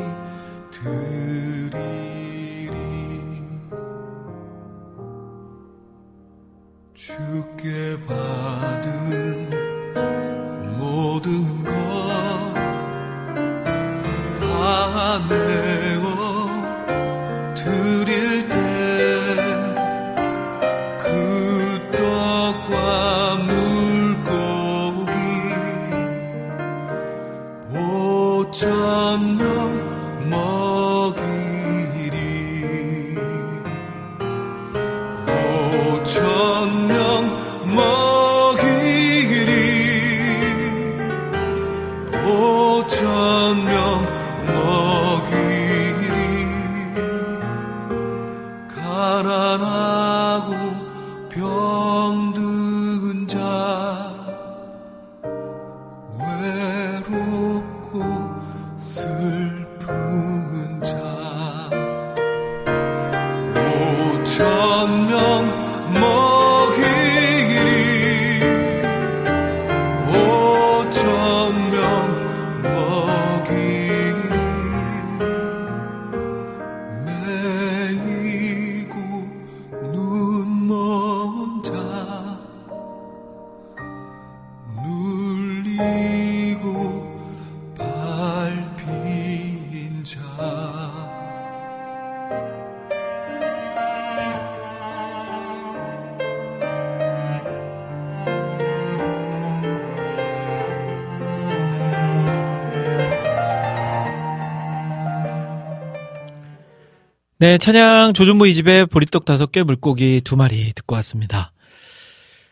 네, 찬양 조준모 이집의 보리떡 다섯 개 물고기 두 마리 듣고 왔습니다.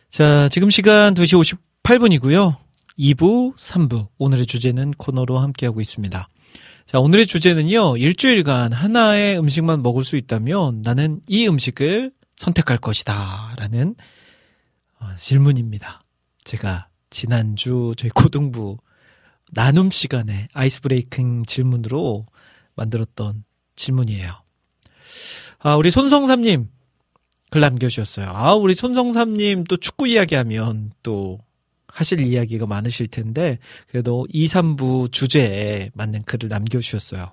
자, 지금 시간 2시 58분이고요. 2부, 3부 오늘의 주제는 코너로 함께하고 있습니다. 자, 오늘의 주제는요. 일주일간 하나의 음식만 먹을 수 있다면 나는 이 음식을 선택할 것이다. 라는 어, 질문입니다. 제가 지난주 저희 고등부 나눔 시간에 아이스 브레이킹 질문으로 만들었던 질문이에요. 아, 우리 손성삼님 글 남겨주셨어요. 아, 우리 손성삼님 또 축구 이야기하면 또 하실 이야기가 많으실 텐데, 그래도 2, 3부 주제에 맞는 글을 남겨주셨어요.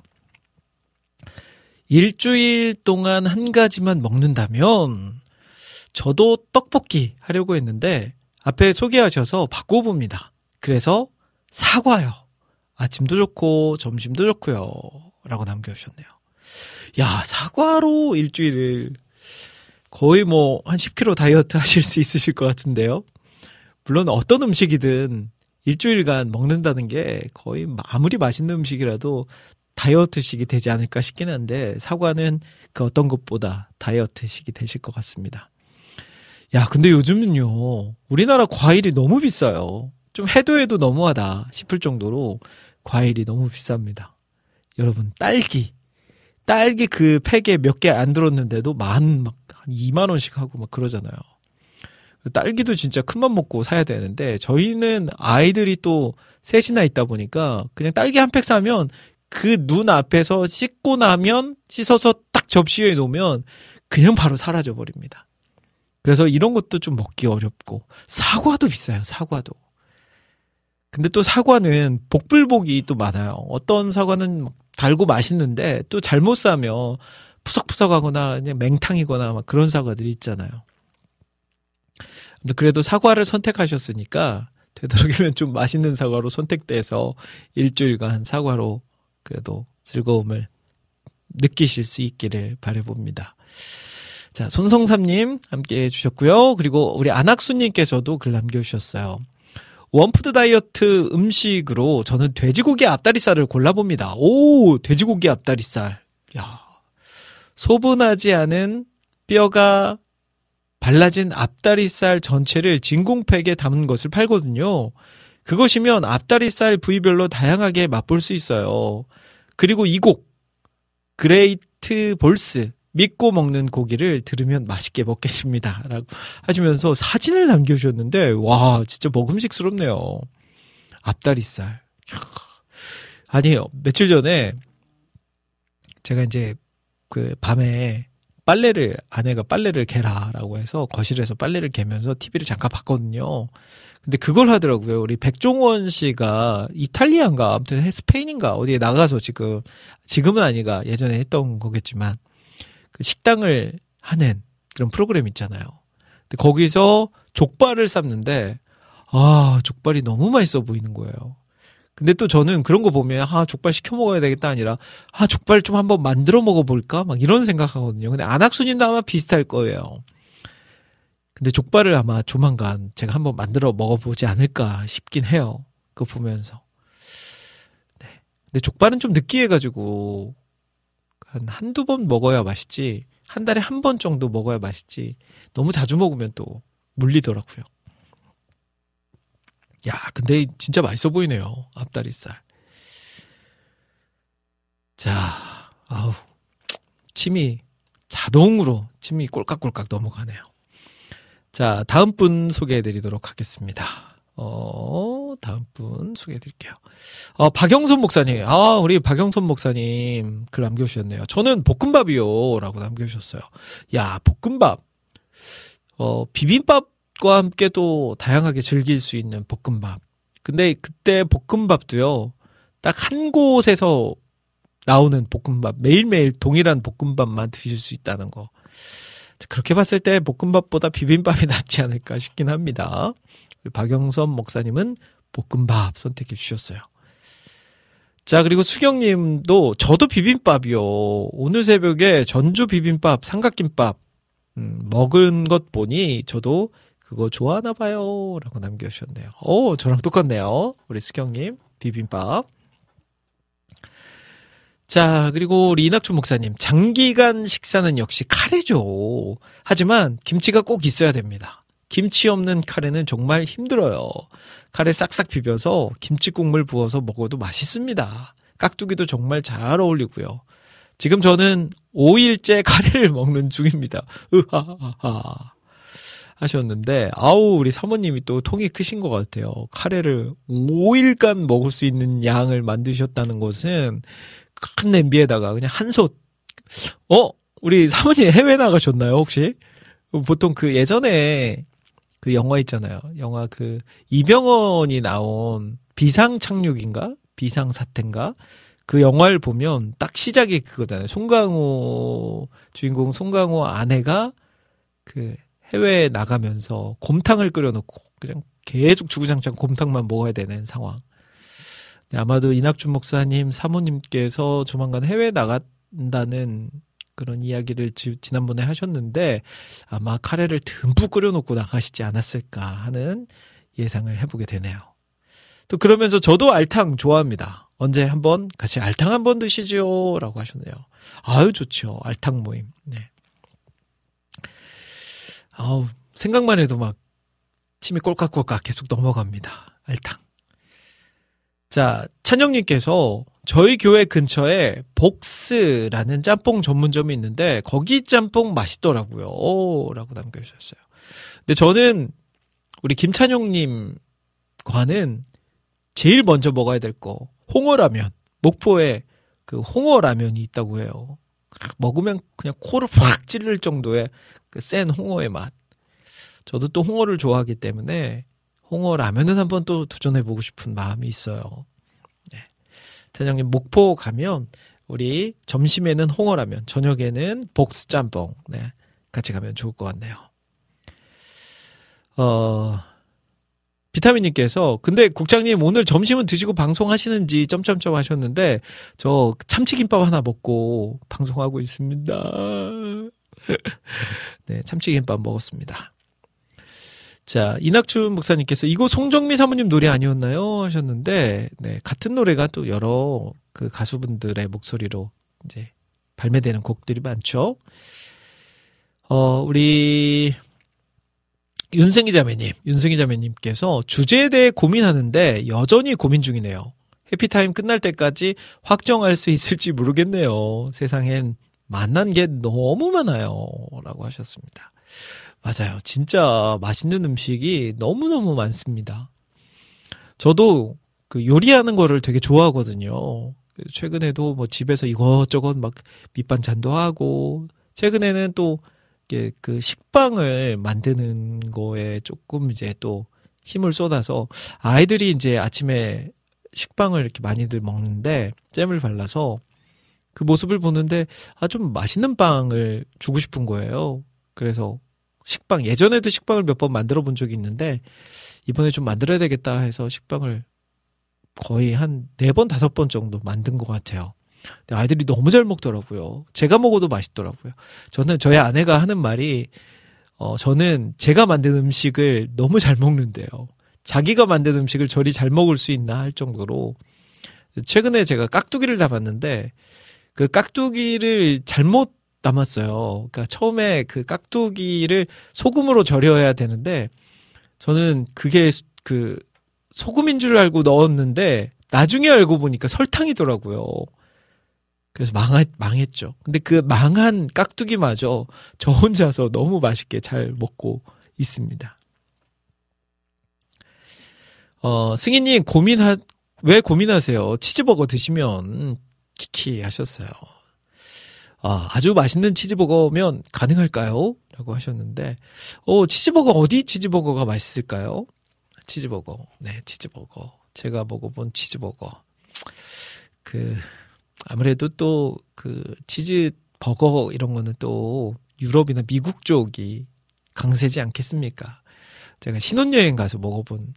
일주일 동안 한 가지만 먹는다면, 저도 떡볶이 하려고 했는데, 앞에 소개하셔서 바꿔봅니다. 그래서 사과요. 아침도 좋고, 점심도 좋고요. 라고 남겨주셨네요. 야, 사과로 일주일을 거의 뭐 한 10kg 다이어트 하실 수 있으실 것 같은데요. 물론 어떤 음식이든 일주일간 먹는다는 게 거의 아무리 맛있는 음식이라도 다이어트식이 되지 않을까 싶긴 한데 사과는 그 어떤 것보다 다이어트식이 되실 것 같습니다. 야, 근데 요즘은요. 우리나라 과일이 너무 비싸요. 좀 해도 해도 너무하다 싶을 정도로 과일이 너무 비쌉니다. 여러분, 딸기. 딸기 그 팩에 몇 개 안 들었는데도 만, 막, 한 2만원씩 하고 막 그러잖아요. 딸기도 진짜 큰맘 먹고 사야 되는데, 저희는 아이들이 또 셋이나 있다 보니까, 그냥 딸기 한 팩 사면, 그 눈 앞에서 씻고 나면, 씻어서 딱 접시에 놓으면, 그냥 바로 사라져 버립니다. 그래서 이런 것도 좀 먹기 어렵고, 사과도 비싸요, 사과도. 근데 또 사과는 복불복이 또 많아요. 어떤 사과는 막 달고 맛있는데 또 잘못 사면 푸석푸석하거나 그냥 맹탕이거나 막 그런 사과들이 있잖아요. 그래도 사과를 선택하셨으니까 되도록이면 좀 맛있는 사과로 선택돼서 일주일간 사과로 그래도 즐거움을 느끼실 수 있기를 바래봅니다. 자, 손성삼님 함께 해주셨고요. 그리고 우리 안학수님께서도 글 남겨주셨어요. 원푸드 다이어트 음식으로 저는 돼지고기 앞다리살을 골라봅니다. 오, 돼지고기 앞다리살. 야. 소분하지 않은 뼈가 발라진 앞다리살 전체를 진공팩에 담은 것을 팔거든요. 그것이면 앞다리살 부위별로 다양하게 맛볼 수 있어요. 그리고 이 곡, Great Balls, 믿고 먹는 고기를 들으면 맛있게 먹겠습니다. 라고 하시면서 사진을 남겨주셨는데, 와, 진짜 먹음직스럽네요. 앞다리살. 아니에요. 며칠 전에 제가 이제 그 밤에 빨래를, 아내가 빨래를 개라라고 해서 거실에서 빨래를 개면서 TV를 잠깐 봤거든요. 근데 그걸 하더라고요. 우리 백종원 씨가 이탈리아인가, 아무튼 스페인인가, 어디에 나가서 지금, 지금은 아니가 예전에 했던 거겠지만, 그 식당을 하는 그런 프로그램 있잖아요. 근데 거기서 족발을 삶는데, 아, 족발이 너무 맛있어 보이는 거예요. 근데 또 저는 그런 거 보면, 아, 족발 시켜 먹어야 되겠다 아니라, 아, 족발 좀 한번 만들어 먹어볼까? 막 이런 생각하거든요. 근데 안학수님도 아마 비슷할 거예요. 근데 족발을 아마 조만간 제가 한번 만들어 먹어보지 않을까 싶긴 해요. 그거 보면서. 네. 근데 족발은 좀 느끼해가지고, 한 한두 번 먹어야 맛있지, 한 달에 한 번 정도 먹어야 맛있지, 너무 자주 먹으면 또 물리더라고요. 야, 근데 진짜 맛있어 보이네요. 앞다리살. 자, 아우, 침이 자동으로 침이 꼴깍꼴깍 넘어가네요. 자, 다음 분 소개해 드리도록 하겠습니다. 어, 다음 분 소개해 드릴게요. 어, 박영선 목사님. 아, 우리 박영선 목사님 글 남겨 주셨네요. 저는 볶음밥이요. 라고 남겨 주셨어요. 야, 볶음밥. 어, 비빔밥과 함께 또 다양하게 즐길 수 있는 볶음밥. 근데 그때 볶음밥도요, 딱 한 곳에서 나오는 볶음밥, 매일매일 동일한 볶음밥만 드실 수 있다는 거. 그렇게 봤을 때 볶음밥보다 비빔밥이 낫지 않을까 싶긴 합니다. 박영선 목사님은 볶음밥 선택해 주셨어요. 자, 그리고 수경님도 저도 비빔밥이요. 오늘 새벽에 전주 비빔밥, 삼각김밥, 음, 먹은 것 보니 저도 그거 좋아하나 봐요. 라고 남겨주셨네요. 오, 저랑 똑같네요. 우리 수경님, 비빔밥. 자, 그리고 우리 이낙춘 목사님. 장기간 식사는 역시 카레죠. 하지만 김치가 꼭 있어야 됩니다. 김치 없는 카레는 정말 힘들어요. 카레 싹싹 비벼서 김치 국물 부어서 먹어도 맛있습니다. 깍두기도 정말 잘 어울리고요. 지금 저는 5일째 카레를 먹는 중입니다. 으하하하. 하셨는데, 아우, 우리 사모님이 또 통이 크신 것 같아요. 카레를 5일간 먹을 수 있는 양을 만드셨다는 것은 큰 냄비에다가 그냥 한 솥. 어? 우리 사모님 해외 나가셨나요, 혹시? 보통 그 예전에 그 영화 있잖아요. 영화 그 이병헌이 나온 비상 착륙인가? 비상 사태인가? 그 영화를 보면 딱 시작이 그거잖아요. 송강호 주인공 송강호 아내가 그 해외에 나가면서 곰탕을 끓여놓고 그냥 계속 주구장창 곰탕만 먹어야 되는 상황. 네, 아마도 이낙준 목사님 사모님께서 조만간 해외 나간다는 그런 이야기를 지, 지난번에 하셨는데 아마 카레를 듬뿍 끓여놓고 나가시지 않았을까 하는 예상을 해보게 되네요. 또 그러면서 저도 알탕 좋아합니다. 언제 한번 같이 알탕 한번 드시죠? 라고 하셨네요. 아유, 좋죠. 알탕 모임. 네. 아우, 생각만 해도 막 침이 꼴깍꼴깍 계속 넘어갑니다. 알탕. 자, 찬영님께서 저희 교회 근처에 복스라는 짬뽕 전문점이 있는데 거기 짬뽕 맛있더라고요. 오, 라고 남겨주셨어요. 근데 저는 우리 김찬용님 과는 제일 먼저 먹어야 될 거 홍어라면 목포에 그 홍어라면이 있다고 해요. 먹으면 그냥 코를 확 찌를 정도의 그 센 홍어의 맛. 저도 또 홍어를 좋아하기 때문에 홍어 라면은 한번 또 도전해 보고 싶은 마음이 있어요. 네. 대장님, 목포 가면 우리 점심에는 홍어라면, 저녁에는 복스 짬뽕, 네. 같이 가면 좋을 것 같네요. 어, 비타민님께서, 근데 국장님 오늘 점심은 드시고 방송하시는지 점점점 하셨는데, 저 참치김밥 하나 먹고 방송하고 있습니다. 네, 참치김밥 먹었습니다. 자, 이낙춘 목사님께서 이거 송정미 사모님 노래 아니었나요? 하셨는데, 네, 같은 노래가 또 여러 그 가수분들의 목소리로 이제 발매되는 곡들이 많죠. 어, 우리 윤승희 자매님, 윤승희 자매님께서 주제에 대해 고민하는데 여전히 고민 중이네요. 해피타임 끝날 때까지 확정할 수 있을지 모르겠네요. 세상엔 만난 게 너무 많아요. 라고 하셨습니다. 맞아요. 진짜 맛있는 음식이 너무너무 많습니다. 저도 그 요리하는 거를 되게 좋아하거든요. 최근에도 뭐 집에서 이것저것 막 밑반찬도 하고, 최근에는 또, 그 식빵을 만드는 거에 조금 이제 또 힘을 쏟아서 아이들이 이제 아침에 식빵을 이렇게 많이들 먹는데 잼을 발라서 그 모습을 보는데 아, 좀 맛있는 빵을 주고 싶은 거예요. 그래서 식빵 예전에도 식빵을 몇 번 만들어 본 적이 있는데 이번에 좀 만들어야 되겠다 해서 식빵을 거의 한 네 번 다섯 번 정도 만든 것 같아요. 아이들이 너무 잘 먹더라고요. 제가 먹어도 맛있더라고요. 저는 저희 아내가 하는 말이 어 저는 제가 만든 음식을 너무 잘 먹는데요. 자기가 만든 음식을 저리 잘 먹을 수 있나 할 정도로 최근에 제가 깍두기를 담았는데 그 깍두기를 잘못 남았어요. 그러니까 처음에 그 깍두기를 소금으로 절여야 되는데 저는 그게 그 소금인 줄 알고 넣었는데 나중에 알고 보니까 설탕이더라고요. 그래서 망하, 망했죠. 근데 그 망한 깍두기마저 저 혼자서 너무 맛있게 잘 먹고 있습니다. 어, 승희님 고민하, 왜 고민하세요? 치즈버거 드시면 키키 하셨어요. 아, 아주 맛있는 치즈버거면 가능할까요? 라고 하셨는데, 어, 치즈버거 어디 치즈버거가 맛있을까요? 치즈버거. 네, 치즈버거. 제가 먹어본 치즈버거. 그, 아무래도 또 그 치즈버거 이런 거는 또 유럽이나 미국 쪽이 강세지 않겠습니까? 제가 신혼여행 가서 먹어본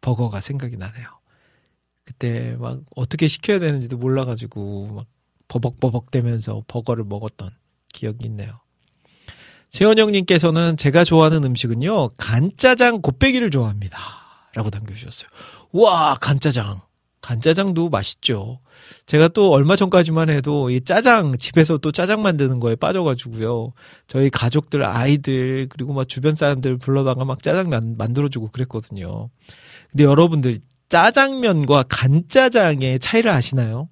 버거가 생각이 나네요. 그때 막 어떻게 시켜야 되는지도 몰라가지고 막 버벅버벅 대면서 버거를 먹었던 기억이 있네요. 최원영님께서는 제가 좋아하는 음식은요, 간짜장 곱빼기를 좋아합니다. 라고 남겨주셨어요. 와, 간짜장. 간짜장도 맛있죠. 제가 또 얼마 전까지만 해도 이 짜장, 집에서 또 짜장 만드는 거에 빠져가지고요. 저희 가족들, 아이들, 그리고 막 주변 사람들 불러다가 막 짜장 만, 만들어주고 그랬거든요. 근데 여러분들, 짜장면과 간짜장의 차이를 아시나요?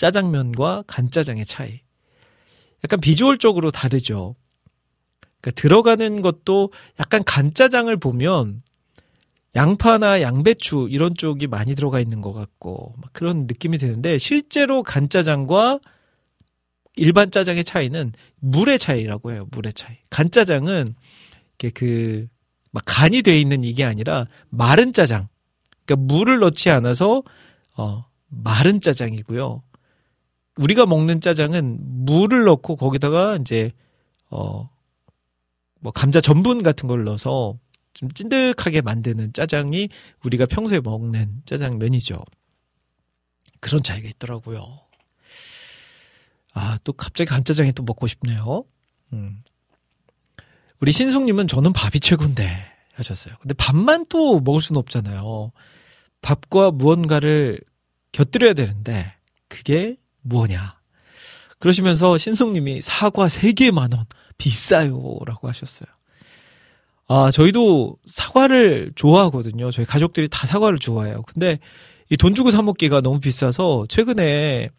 짜장면과 간짜장의 차이. 약간 비주얼적으로 다르죠. 그러니까 들어가는 것도 약간 간짜장을 보면 양파나 양배추 이런 쪽이 많이 들어가 있는 것 같고 막 그런 느낌이 드는데 실제로 간짜장과 일반 짜장의 차이는 물의 차이라고 해요. 물의 차이. 간짜장은 이게 그 막 간이 돼 있는 이게 아니라 마른 짜장. 그러니까 물을 넣지 않아서 어 마른 짜장이고요. 우리가 먹는 짜장은 물을 넣고 거기다가 이제 어 뭐 감자 전분 같은 걸 넣어서 좀 찐득하게 만드는 짜장이 우리가 평소에 먹는 짜장면이죠. 그런 차이가 있더라고요. 아, 또 갑자기 간짜장이 또 먹고 싶네요. 음. 우리 신숙님은 저는 밥이 최고인데 하셨어요. 근데 밥만 또 먹을 수는 없잖아요. 밥과 무언가를 곁들여야 되는데 그게 무엇냐? 그러시면서 신숙님이 사과 3개 만 원. 비싸요. 라고 하셨어요. 아, 저희도 사과를 좋아하거든요. 저희 가족들이 다 사과를 좋아해요. 근데 이 돈 주고 사먹기가 너무 비싸서 최근에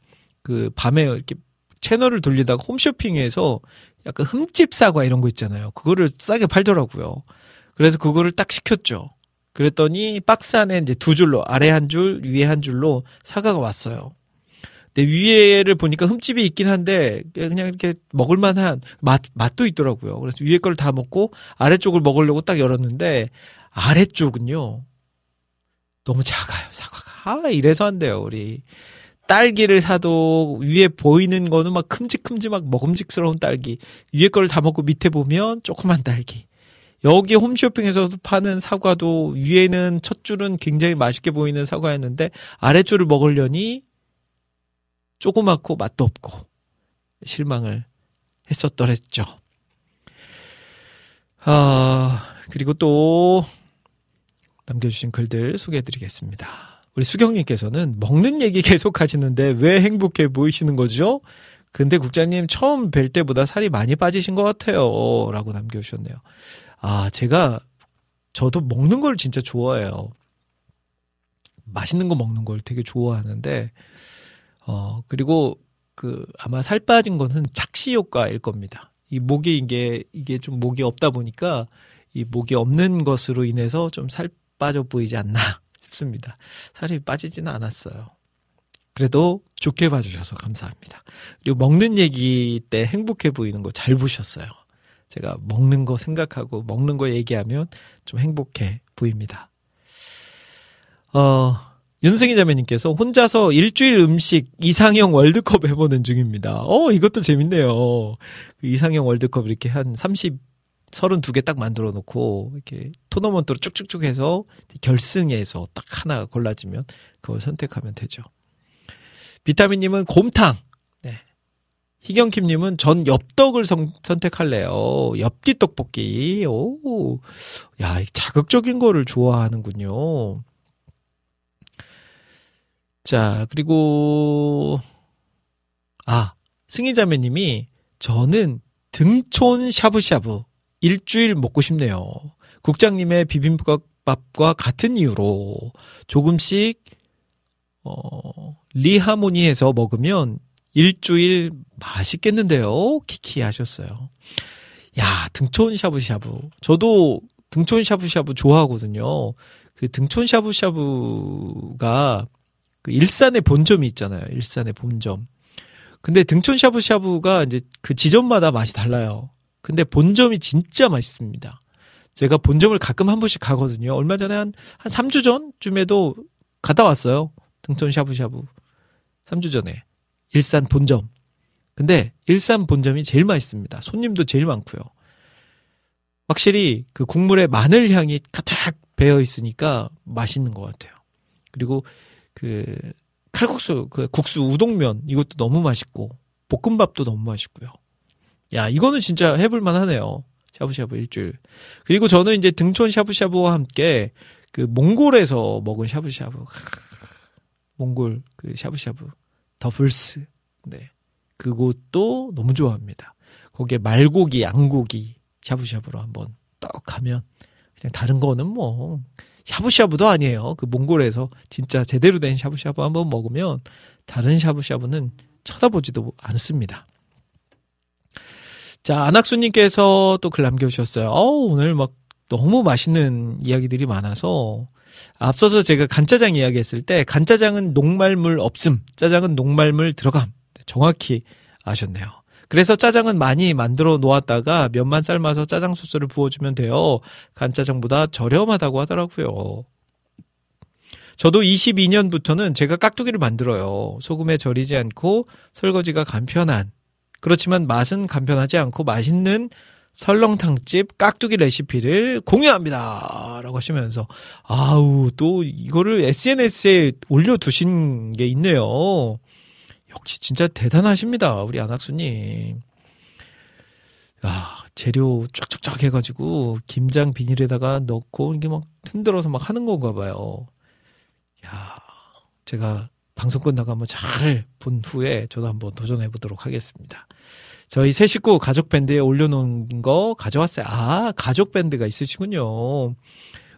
그 밤에 이렇게 채널을 돌리다가 홈쇼핑에서 약간 흠집 사과 이런 거 있잖아요. 그거를 싸게 팔더라고요. 그래서 그거를 딱 시켰죠. 그랬더니 박스 안에 이제 두 줄로 아래 한 줄, 위에 한 줄로 사과가 왔어요. 근데 위에를 보니까 흠집이 있긴 한데 그냥 이렇게 먹을만한 맛 맛도 있더라고요. 그래서 위에 걸 다 먹고 아래쪽을 먹으려고 딱 열었는데 아래쪽은요 너무 작아요 사과가. 아 이래서 안 돼요 우리 딸기를 사도 위에 보이는 거는 막 큼직큼직막 먹음직스러운 딸기 위에 걸 다 먹고 밑에 보면 조그만 딸기. 여기 홈쇼핑에서도 파는 사과도 위에는 첫 줄은 굉장히 맛있게 보이는 사과였는데 아래 줄을 먹으려니 조그맣고 맛도 없고 실망을 했었더랬죠. 아, 그리고 또 남겨주신 글들 소개해드리겠습니다. 우리 수경님께서는 먹는 얘기 계속 하시는데 왜 행복해 보이시는 거죠? 근데 국장님 처음 뵐 때보다 살이 많이 빠지신 것 같아요. 라고 남겨주셨네요. 아, 제가 저도 먹는 걸 진짜 좋아해요. 맛있는 거 먹는 걸 되게 좋아하는데, 어, 그리고 그 아마 살 빠진 것은 착시 효과일 겁니다. 이 목이 이게, 이게 좀 목이 없다 보니까 이 목이 없는 것으로 인해서 좀 살 빠져 보이지 않나 싶습니다. 살이 빠지지는 않았어요. 그래도 좋게 봐주셔서 감사합니다. 그리고 먹는 얘기 때 행복해 보이는 거 잘 보셨어요. 제가 먹는 거 생각하고 먹는 거 얘기하면 좀 행복해 보입니다. 어, 윤승희 자매님께서 혼자서 일주일 음식 이상형 월드컵 해보는 중입니다. 어, 이것도 재밌네요. 그 이상형 월드컵 이렇게 한 30, 32개 딱 만들어 놓고, 이렇게 토너먼트로 쭉쭉쭉 해서 결승에서 딱 하나 골라지면 그걸 선택하면 되죠. 비타민님은 곰탕. 네. 희경킴님은 전 엽떡을 선, 선택할래요. 엽기 떡볶이. 오, 야, 자극적인 거를 좋아하는군요. 자, 그리고, 아, 승희자매님이 저는 등촌 샤브샤브 일주일 먹고 싶네요. 국장님의 비빔밥과 같은 이유로 조금씩, 어, 리하모니해서 먹으면 일주일 맛있겠는데요? 키키 하셨어요. 야, 등촌 샤브샤브. 저도 등촌 샤브샤브 좋아하거든요. 그 등촌 샤브샤브가 그 일산의 본점이 있잖아요. 일산의 본점. 근데 등촌 샤브샤브가 이제 그 지점마다 맛이 달라요. 근데 본점이 진짜 맛있습니다. 제가 본점을 가끔 한 번씩 가거든요. 얼마 전에 한, 한 3주 전쯤에도 갔다 왔어요. 등촌 샤브샤브. 3주 전에. 일산 본점. 근데 일산 본점이 제일 맛있습니다. 손님도 제일 많고요. 확실히 그 국물에 마늘 향이 가득 배어 있으니까 맛있는 것 같아요. 그리고 그 칼국수, 그 국수 우동면 이것도 너무 맛있고 볶음밥도 너무 맛있고요. 야 이거는 진짜 해볼만 하네요. 샤브샤브 일주일. 그리고 저는 이제 등촌 샤브샤브와 함께 그 몽골에서 먹은 샤브샤브. 몽골 그 샤브샤브. 더블스. 네. 그것도 너무 좋아합니다. 거기에 말고기, 양고기 샤브샤브로 한번 떡 하면 그냥 다른 거는 뭐 샤브샤브도 아니에요. 그 몽골에서 진짜 제대로 된 샤브샤브 한번 먹으면 다른 샤브샤브는 쳐다보지도 않습니다. 자, 안학수님께서 또 글 남겨주셨어요. 어 오늘 막 너무 맛있는 이야기들이 많아서 앞서서 제가 간짜장 이야기했을 때 간짜장은 녹말물 없음, 짜장은 녹말물 들어감. 정확히 아셨네요. 그래서 짜장은 많이 만들어 놓았다가 면만 삶아서 짜장 소스를 부어주면 돼요. 간짜장보다 저렴하다고 하더라고요. 저도 22년부터는 제가 깍두기를 만들어요. 소금에 절이지 않고 설거지가 간편한. 그렇지만 맛은 간편하지 않고 맛있는 설렁탕집 깍두기 레시피를 공유합니다. 라고 하시면서, 아우, 또 이거를 SNS에 올려두신 게 있네요. 역시 진짜 대단하십니다. 우리 안학수님. 야, 재료 쫙쫙쫙 해가지고, 김장 비닐에다가 넣고, 이게 막 흔들어서 막 하는 건가 봐요. 야, 제가 방송 끝나고 한번 잘 본 후에 저도 한번 도전해 보도록 하겠습니다. 저희 새 식구 가족 밴드에 올려놓은 거 가져왔어요. 아, 가족 밴드가 있으시군요.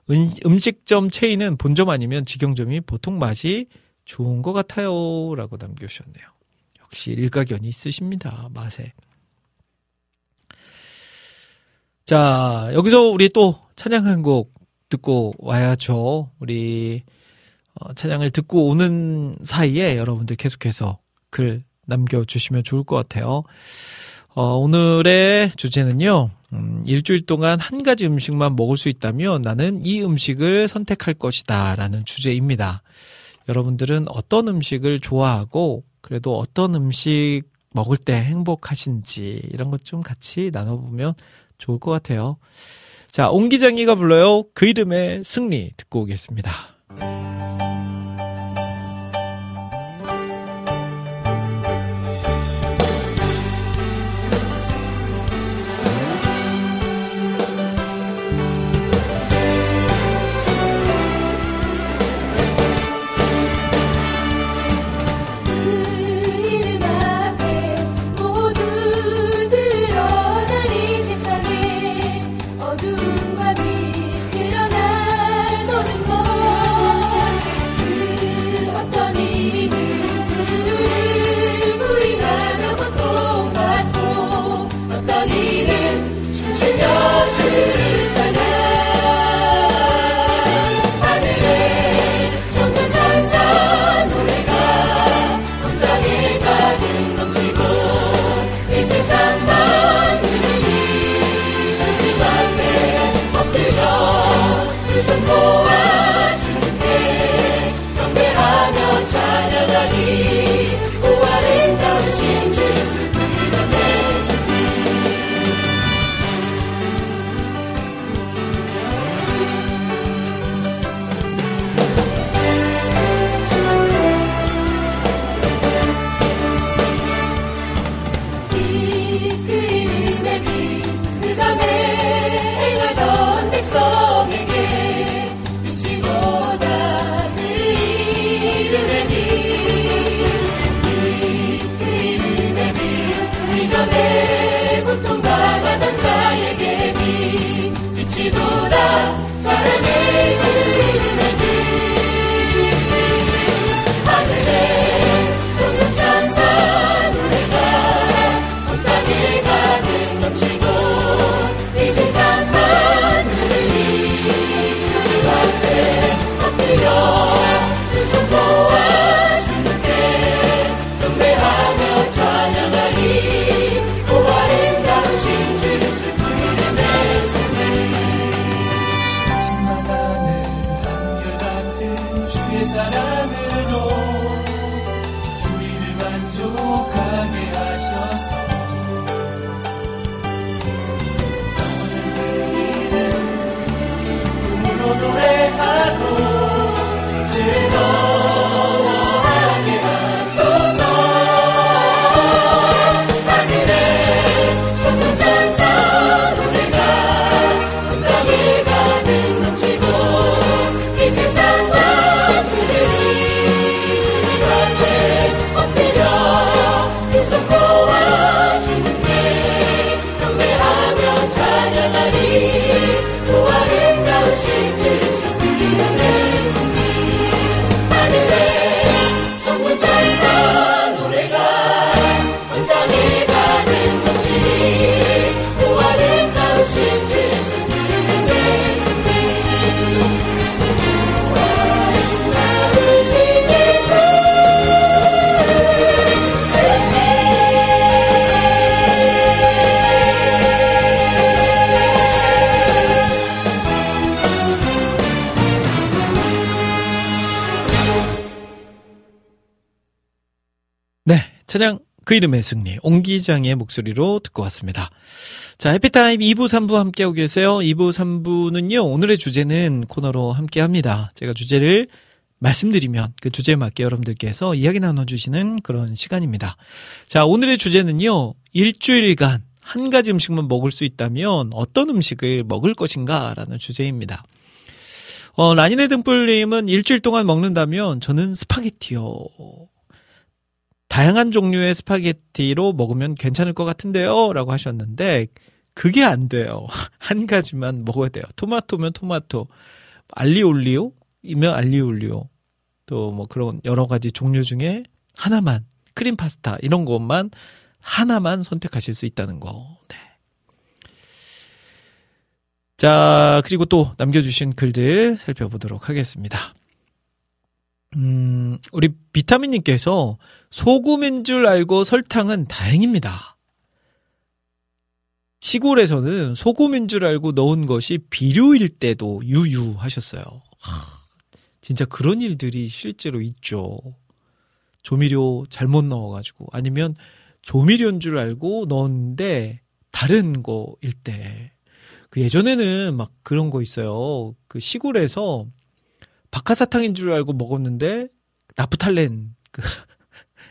음, 음식점 체인은 본점 아니면 직영점이 보통 맛이 좋은 것 같아요. 라고 남겨주셨네요. 역시 일가견이 있으십니다. 맛에. 자, 여기서 우리 또 찬양 한 곡 듣고 와야죠. 우리 어, 찬양을 듣고 오는 사이에 여러분들 계속해서 글 남겨주시면 좋을 것 같아요. 어, 오늘의 주제는요, 음, 일주일 동안 한 가지 음식만 먹을 수 있다면 나는 이 음식을 선택할 것이다. 라는 주제입니다. 여러분들은 어떤 음식을 좋아하고, 그래도 어떤 음식 먹을 때 행복하신지, 이런 것 좀 같이 나눠보면 좋을 것 같아요. 자, 옹기장이가 불러요. 그 이름의 승리 듣고 오겠습니다. 네, 찬양 그 이름의 승리 옹기장의 목소리로 듣고 왔습니다. 자, 해피타임 2부, 3부 함께하고 계세요. 2부, 3부는요, 오늘의 주제는 코너로 함께합니다. 제가 주제를 말씀드리면 그 주제에 맞게 여러분들께서 이야기 나눠주시는 그런 시간입니다. 자, 오늘의 주제는요, 일주일간 한 가지 음식만 먹을 수 있다면 어떤 음식을 먹을 것인가 라는 주제입니다. 어, 라니네 등불님은 일주일 동안 먹는다면 저는 스파게티요. 다양한 종류의 스파게티로 먹으면 괜찮을 것 같은데요. 라고 하셨는데, 그게 안 돼요. 한 가지만 먹어야 돼요. 토마토면 토마토, 알리올리오이면 알리올리오. 또 뭐 그런 여러 가지 종류 중에 하나만, 크림 파스타, 이런 것만 하나만 선택하실 수 있다는 거. 네. 자, 그리고 또 남겨주신 글들 살펴보도록 하겠습니다. 음, 우리 비타민님께서 소금인 줄 알고 설탕은 다행입니다. 시골에서는 소금인 줄 알고 넣은 것이 비료일 때도 유유하셨어요. 하, 진짜 그런 일들이 실제로 있죠. 조미료 잘못 넣어가지고 아니면 조미료인 줄 알고 넣었는데 다른 거일 때. 그 예전에는 막 그런 거 있어요. 그 시골에서 박하사탕인 줄 알고 먹었는데 나프탈렌 그,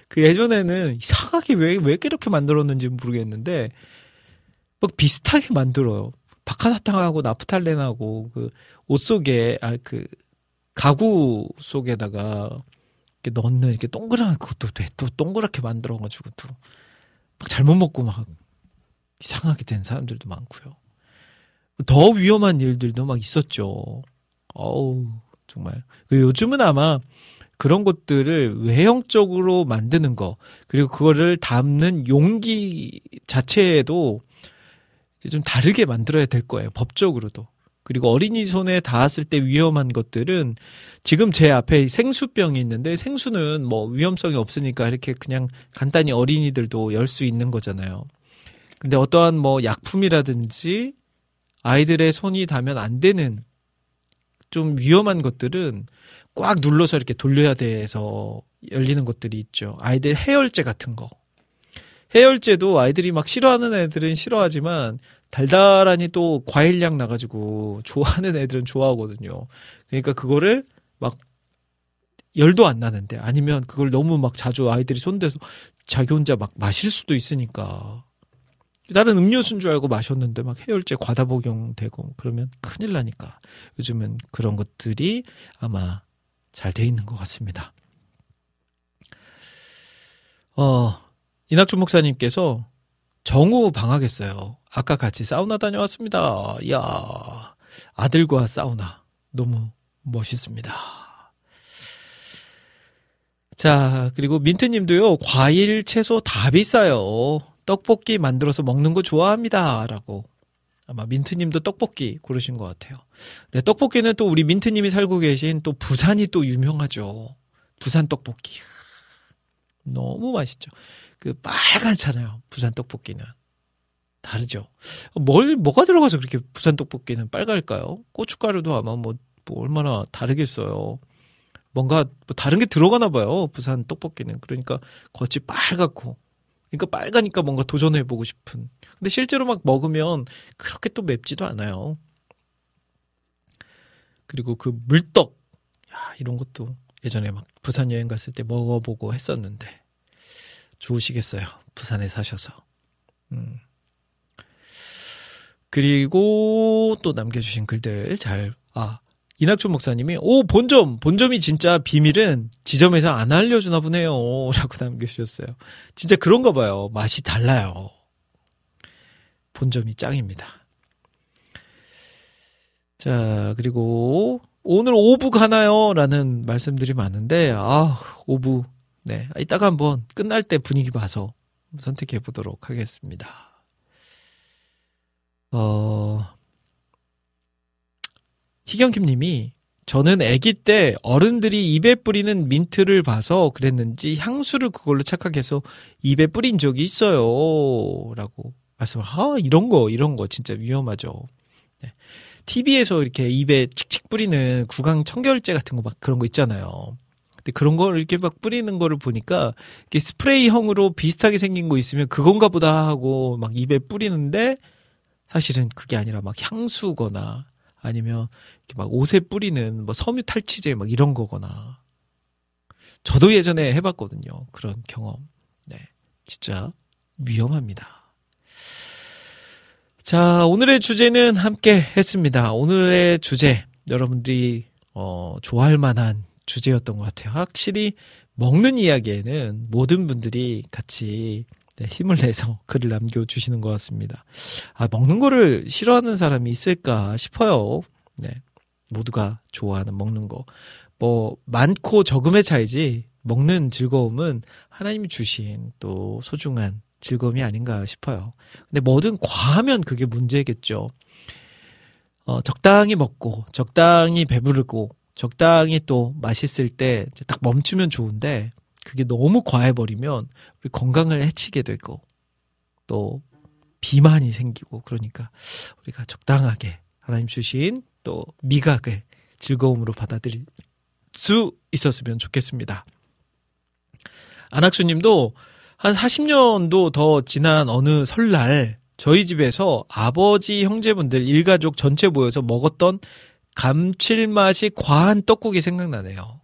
그 예전에는 이상하게 왜왜 이렇게 만들었는지 모르겠는데 막 비슷하게 만들어요. 박하사탕하고 나프탈렌하고 그 옷 속에 아 그 가구 속에다가 이렇게 넣는 이렇게 동그란 그것도 돼. 또 동그랗게 만들어 가지고 또 막 잘못 먹고 막 이상하게 된 사람들도 많고요. 더 위험한 일들도 막 있었죠. 어우 정말. 그리고 요즘은 아마 그런 것들을 외형적으로 만드는 거, 그리고 그거를 담는 용기 자체에도 좀 다르게 만들어야 될 거예요. 법적으로도. 그리고 어린이 손에 닿았을 때 위험한 것들은 지금 제 앞에 생수병이 있는데 생수는 뭐 위험성이 없으니까 이렇게 그냥 간단히 어린이들도 열 수 있는 거잖아요. 근데 어떠한 뭐 약품이라든지 아이들의 손이 닿으면 안 되는 좀 위험한 것들은 꽉 눌러서 이렇게 돌려야 돼서 열리는 것들이 있죠. 아이들 해열제 같은 거. 해열제도 아이들이 막 싫어하는 애들은 싫어하지만 달달하니 또 과일량 나가지고 좋아하는 애들은 좋아하거든요. 그러니까 그거를 막 열도 안 나는데 아니면 그걸 너무 막 자주 아이들이 손대서 자기 혼자 막 마실 수도 있으니까 다른 음료수인 줄 알고 마셨는데 막 해열제 과다 복용되고 그러면 큰일 나니까 요즘은 그런 것들이 아마 잘 돼 있는 것 같습니다. 어, 이낙준 목사님께서 정우 방학했어요. 아까 같이 사우나 다녀왔습니다. 이야, 아들과 사우나. 너무 멋있습니다. 자, 그리고 민트님도요, 과일, 채소 다 비싸요. 떡볶이 만들어서 먹는 거 좋아합니다. 라고. 아마 민트님도 떡볶이 고르신 것 같아요. 네, 떡볶이는 또 우리 민트님이 살고 계신 또 부산이 또 유명하죠. 부산 떡볶이. 너무 맛있죠. 그 빨갛잖아요. 부산 떡볶이는. 다르죠. 뭘, 뭐가 들어가서 그렇게 부산 떡볶이는 빨갈까요? 고춧가루도 아마 뭐, 뭐 얼마나 다르겠어요. 뭔가 뭐 다른 게 들어가나 봐요. 부산 떡볶이는. 그러니까 겉이 빨갛고. 그러니까 빨가니까 뭔가 도전해보고 싶은. 근데 실제로 막 먹으면 그렇게 또 맵지도 않아요. 그리고 그 물떡. 야, 이런 것도 예전에 막 부산 여행 갔을 때 먹어보고 했었는데. 좋으시겠어요. 부산에 사셔서. 음. 그리고 또 남겨주신 글들 잘, 아, 이낙준 목사님이, 오, 본점! 본점이 진짜 비밀은 지점에서 안 알려주나 보네요. 라고 남겨주셨어요. 진짜 그런가 봐요. 맛이 달라요. 본점이 짱입니다. 자, 그리고 오늘 오부 가나요? 라는 말씀들이 많은데, 아, 오부. 네. 이따가 한번 끝날 때 분위기 봐서 선택해 보도록 하겠습니다. 어, 희경김 님이 저는 아기 때 어른들이 입에 뿌리는 민트를 봐서 그랬는지 향수를 그걸로 착각해서 입에 뿌린 적이 있어요. 라고 말씀, 아, 이런 거, 이런 거 진짜 위험하죠. 네. TV에서 이렇게 입에 칙칙 뿌리는 구강 청결제 같은 거 막 그런 거 있잖아요. 근데 그런 걸 이렇게 막 뿌리는 거를 보니까 이게 스프레이형으로 비슷하게 생긴 거 있으면 그건가 보다 하고 막 입에 뿌리는데 사실은 그게 아니라 막 향수거나 아니면 이렇게 막 옷에 뿌리는 뭐 섬유 탈취제 막 이런 거거나 저도 예전에 해봤거든요. 그런 경험. 네. 진짜 위험합니다. 자, 오늘의 주제는 함께 했습니다. 오늘의 주제, 여러분들이, 어, 좋아할 만한 주제였던 것 같아요. 확실히 먹는 이야기에는 모든 분들이 같이 네, 힘을 내서 글을 남겨주시는 것 같습니다. 아, 먹는 거를 싫어하는 사람이 있을까 싶어요. 네. 모두가 좋아하는 먹는 거. 뭐, 많고 적음의 차이지, 먹는 즐거움은 하나님이 주신 또 소중한 즐거움이 아닌가 싶어요. 근데 뭐든 과하면 그게 문제겠죠. 어, 적당히 먹고, 적당히 배부르고, 적당히 또 맛있을 때 딱 멈추면 좋은데, 그게 너무 과해버리면 우리 건강을 해치게 되고 또 비만이 생기고 그러니까 우리가 적당하게 하나님 주신 또 미각을 즐거움으로 받아들일 수 있었으면 좋겠습니다. 안학수 님도 한 40년도 더 지난 어느 설날 저희 집에서 아버지 형제분들 일가족 전체 모여서 먹었던 감칠맛이 과한 떡국이 생각나네요.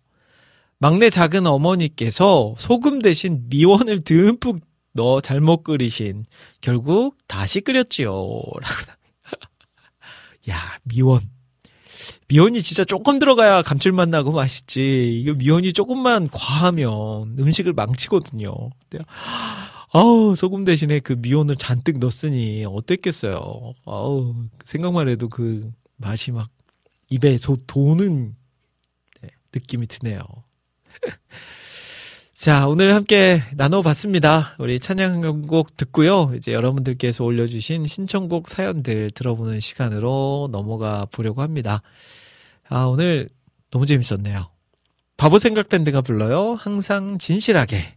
막내 작은 어머니께서 소금 대신 미원을 듬뿍 넣어 잘못 끓이신 결국 다시 끓였지요. 라고. 야, 미원. 미원이 진짜 조금 들어가야 감칠맛 나고 맛있지. 이거 미원이 조금만 과하면 음식을 망치거든요. 아우, 소금 대신에 그 미원을 잔뜩 넣었으니 어땠겠어요. 아우, 생각만 해도 그 맛이 막 입에 소, 도는 네, 느낌이 드네요. 자, 오늘 함께 나눠봤습니다. 우리 찬양 한곡 듣고요. 이제 여러분들께서 올려주신 신청곡 사연들 들어보는 시간으로 넘어가 보려고 합니다. 아, 오늘 너무 재밌었네요. 바보 생각 밴드가 불러요. 항상 진실하게.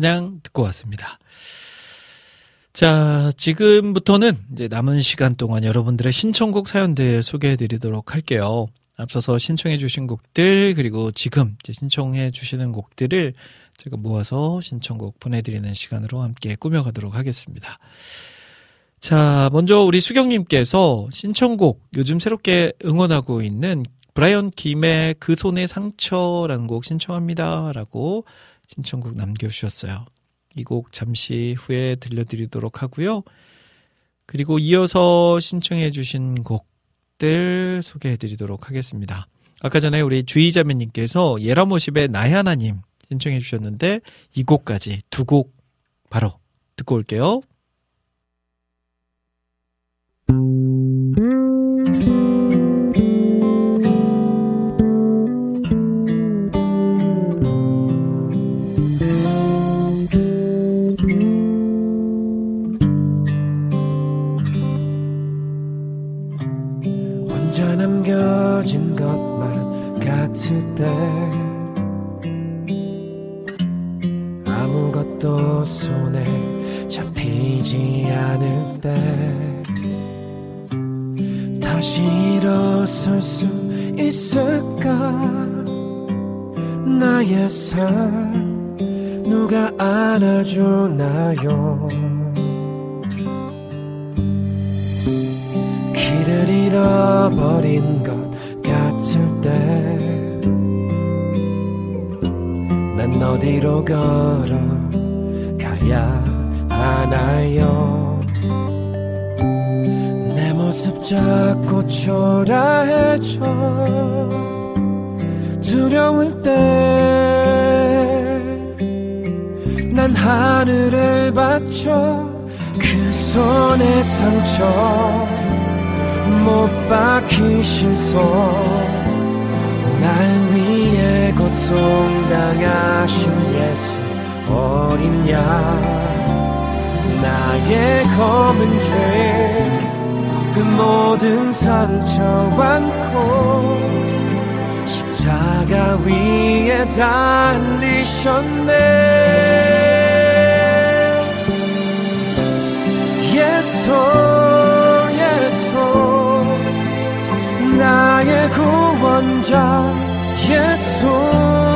찬양 듣고 왔습니다. 자, 지금부터는 이제 남은 시간 동안 여러분들의 신청곡 사연들 소개해 드리도록 할게요. 앞서서 신청해 주신 곡들, 그리고 지금 신청해 주시는 곡들을 제가 모아서 신청곡 보내드리는 시간으로 함께 꾸며가도록 하겠습니다. 자, 먼저 우리 수경님께서 신청곡 요즘 새롭게 응원하고 있는 브라이언 김의 그 손의 상처라는 곡 신청합니다. 라고 신청곡 남겨주셨어요. 이 곡 잠시 후에 들려드리도록 하고요. 그리고 이어서 신청해주신 곡들 소개해드리도록 하겠습니다. 아까 전에 우리 주의자매님께서 예라모십의 나의 하나님 신청해주셨는데 이 곡까지 두 곡 바로 듣고 올게요. 같을 때 아무것도 손에 잡히지 않을 때 다시 일어설 수 있을까? 나의 삶 누가 안아주나요? 길을 잃어버린 것 같을 때 어디로 걸어가야 하나요? 내 모습 자꾸 초라해져 두려울 때 난 하늘을 받쳐 그 손의 상처 못 박히신 손, 날 위해 고통당하신 예수 어린 양, 나의 검은 죄, 그 모든 상처 안고 십자가 위에 달리셨네. 예수 예수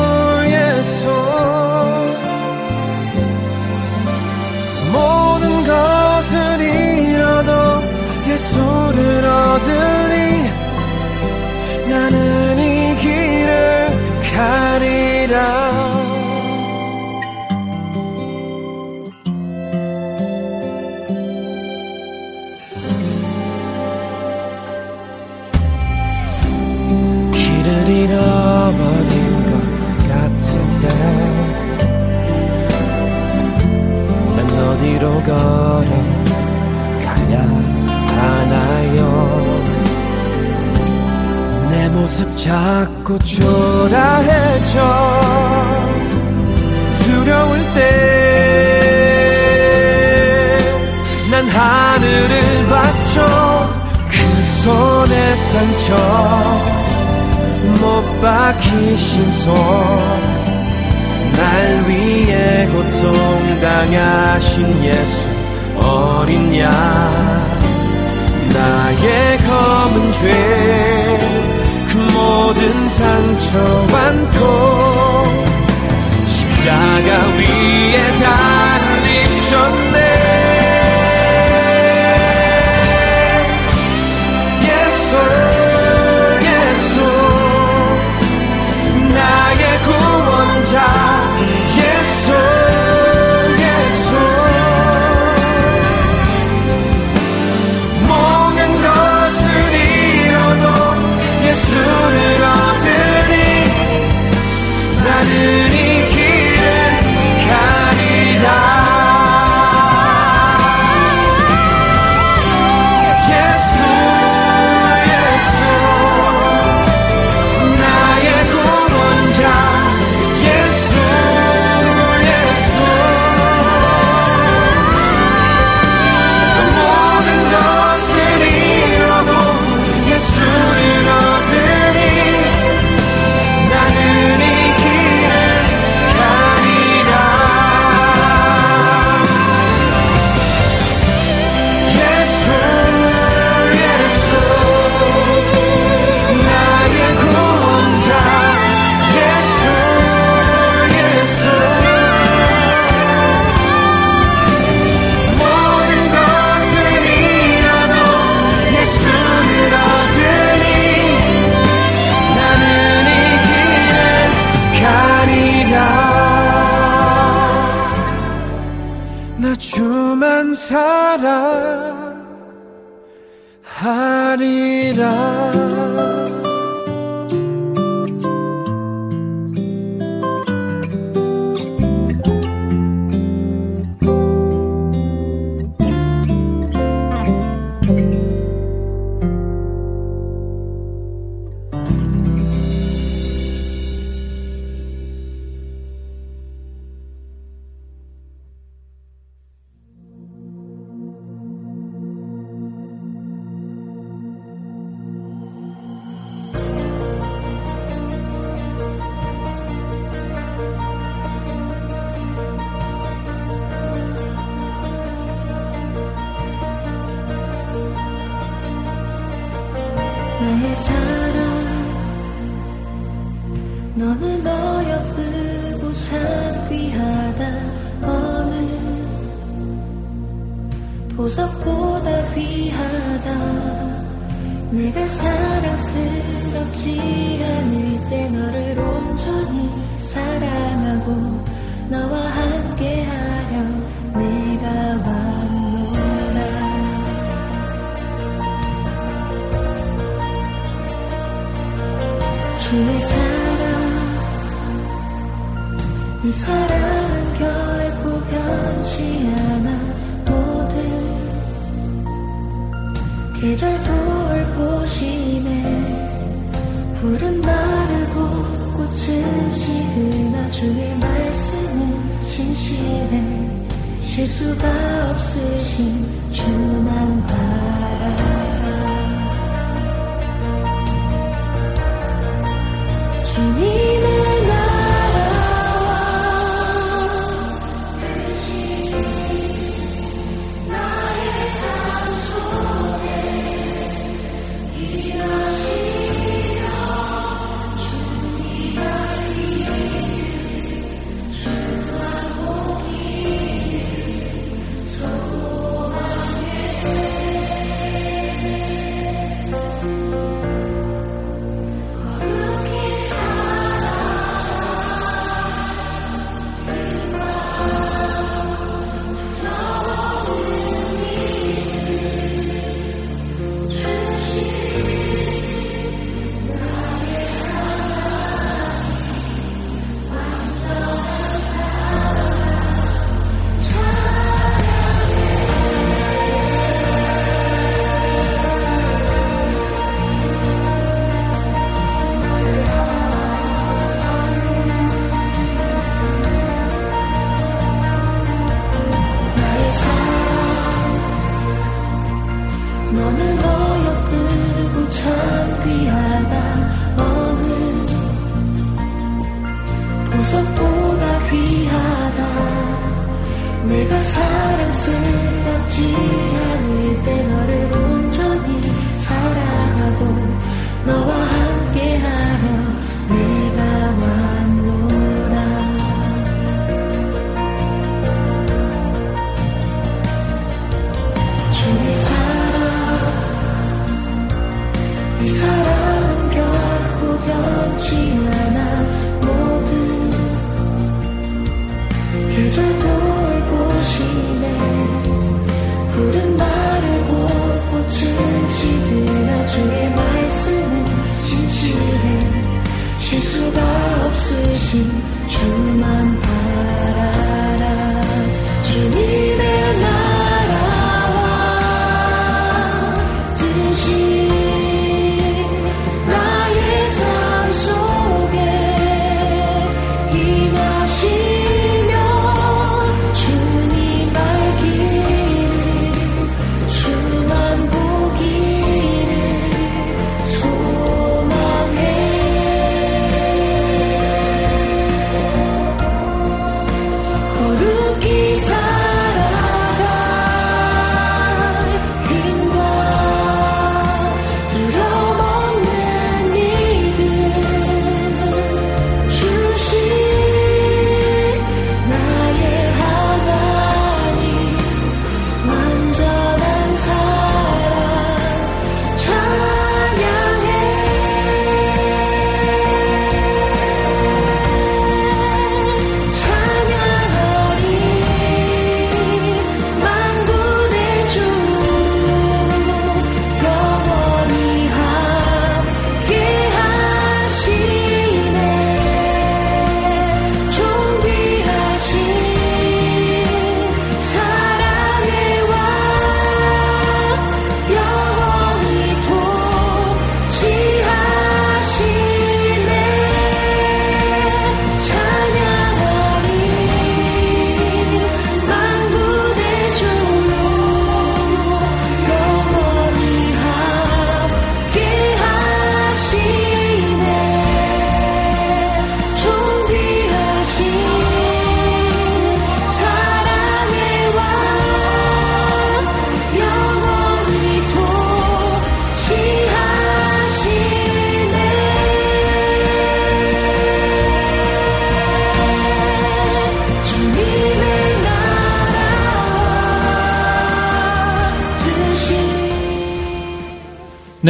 걸어 가야 하나요? 내 모습 자꾸 초라해져 두려울 때 난 하늘을 봤죠. 그 손에 상처 못 박히신 손 날 위해 고통 당하신 예수 어린 양. 나의 검은 죄 그 모든 상처 안고 십자가 위에 달리셨네. 예수 예수. 나의 구원자 나의 사랑. 너는 어여쁘고 참 귀하다. 어느 보석보다 귀하다. 내가 사랑스럽지 않을 때 너를 온전히 사랑하고 너와 함께하려 내가 왔 사랑은 결코 변치 않아. 모든 계절 돌보시네. 푸른 마르고 꽃은 시드나 주의 말씀은 신실해. 실수가 없으신 주만 바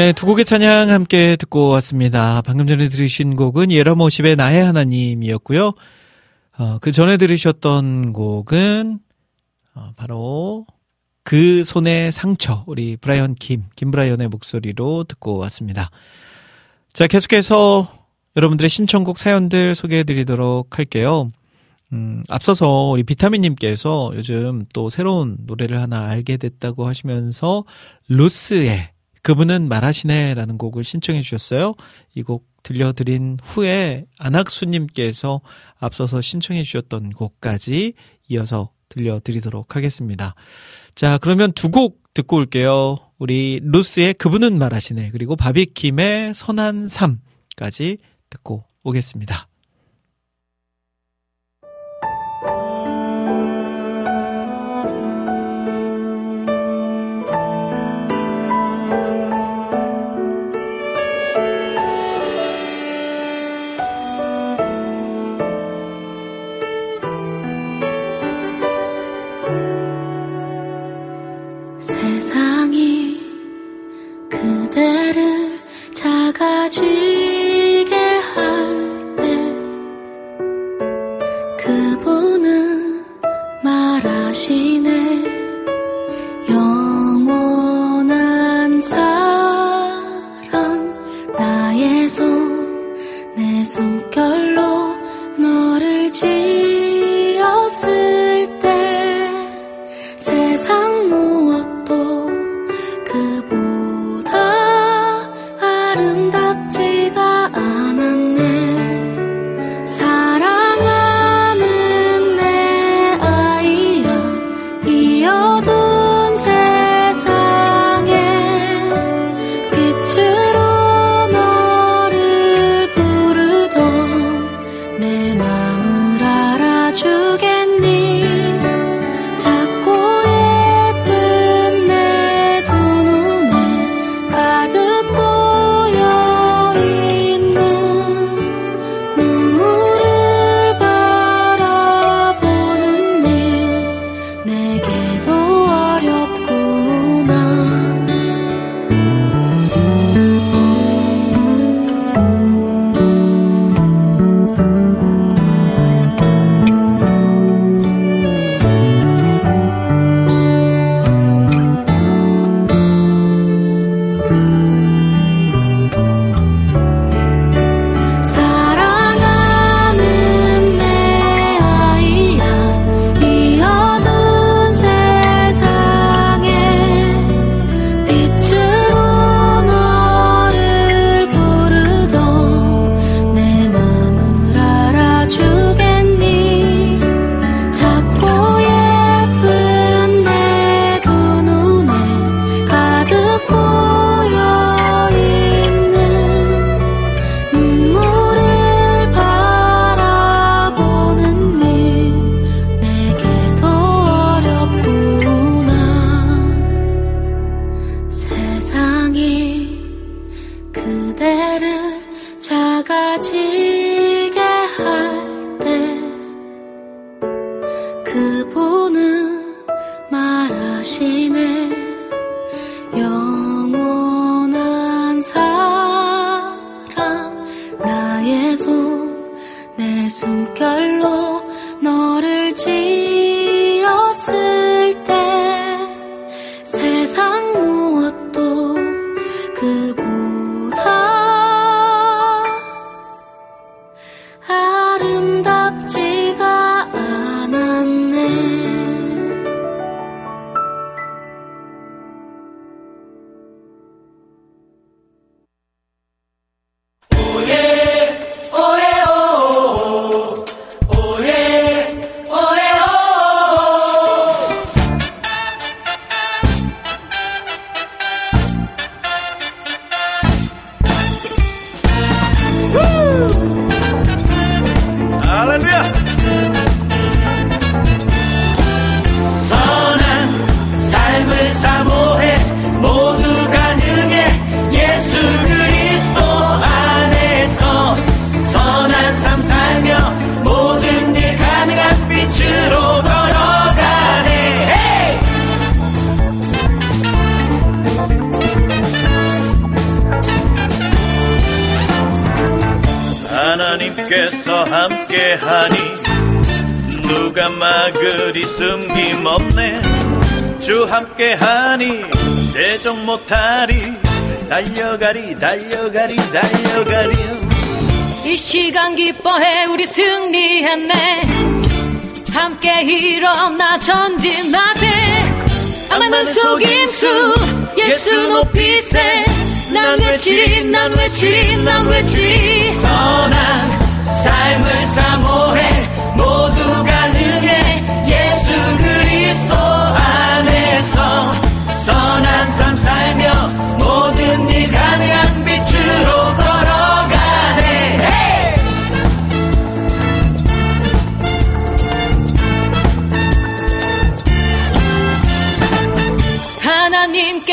네, 두 곡의 찬양 함께 듣고 왔습니다. 방금 전에 들으신 곡은 예라모십의 나의 하나님이었고요. 어, 그 전에 들으셨던 곡은 어, 바로 그 손의 상처 우리 브라이언 김 김브라이언의 목소리로 듣고 왔습니다. 자, 계속해서 여러분들의 신청곡 사연들 소개해드리도록 할게요. 음, 앞서서 우리 비타민님께서 요즘 또 새로운 노래를 하나 알게 됐다고 하시면서 루스의 그분은 말하시네라는 곡을 신청해 주셨어요. 이 곡 들려드린 후에 안학수님께서 앞서서 신청해 주셨던 곡까지 이어서 들려드리도록 하겠습니다. 자, 그러면 두 곡 듣고 올게요. 우리 루스의 그분은 말하시네. 그리고 바비킴의 선한 삶까지 듣고 오겠습니다. 내 맘을 알아주게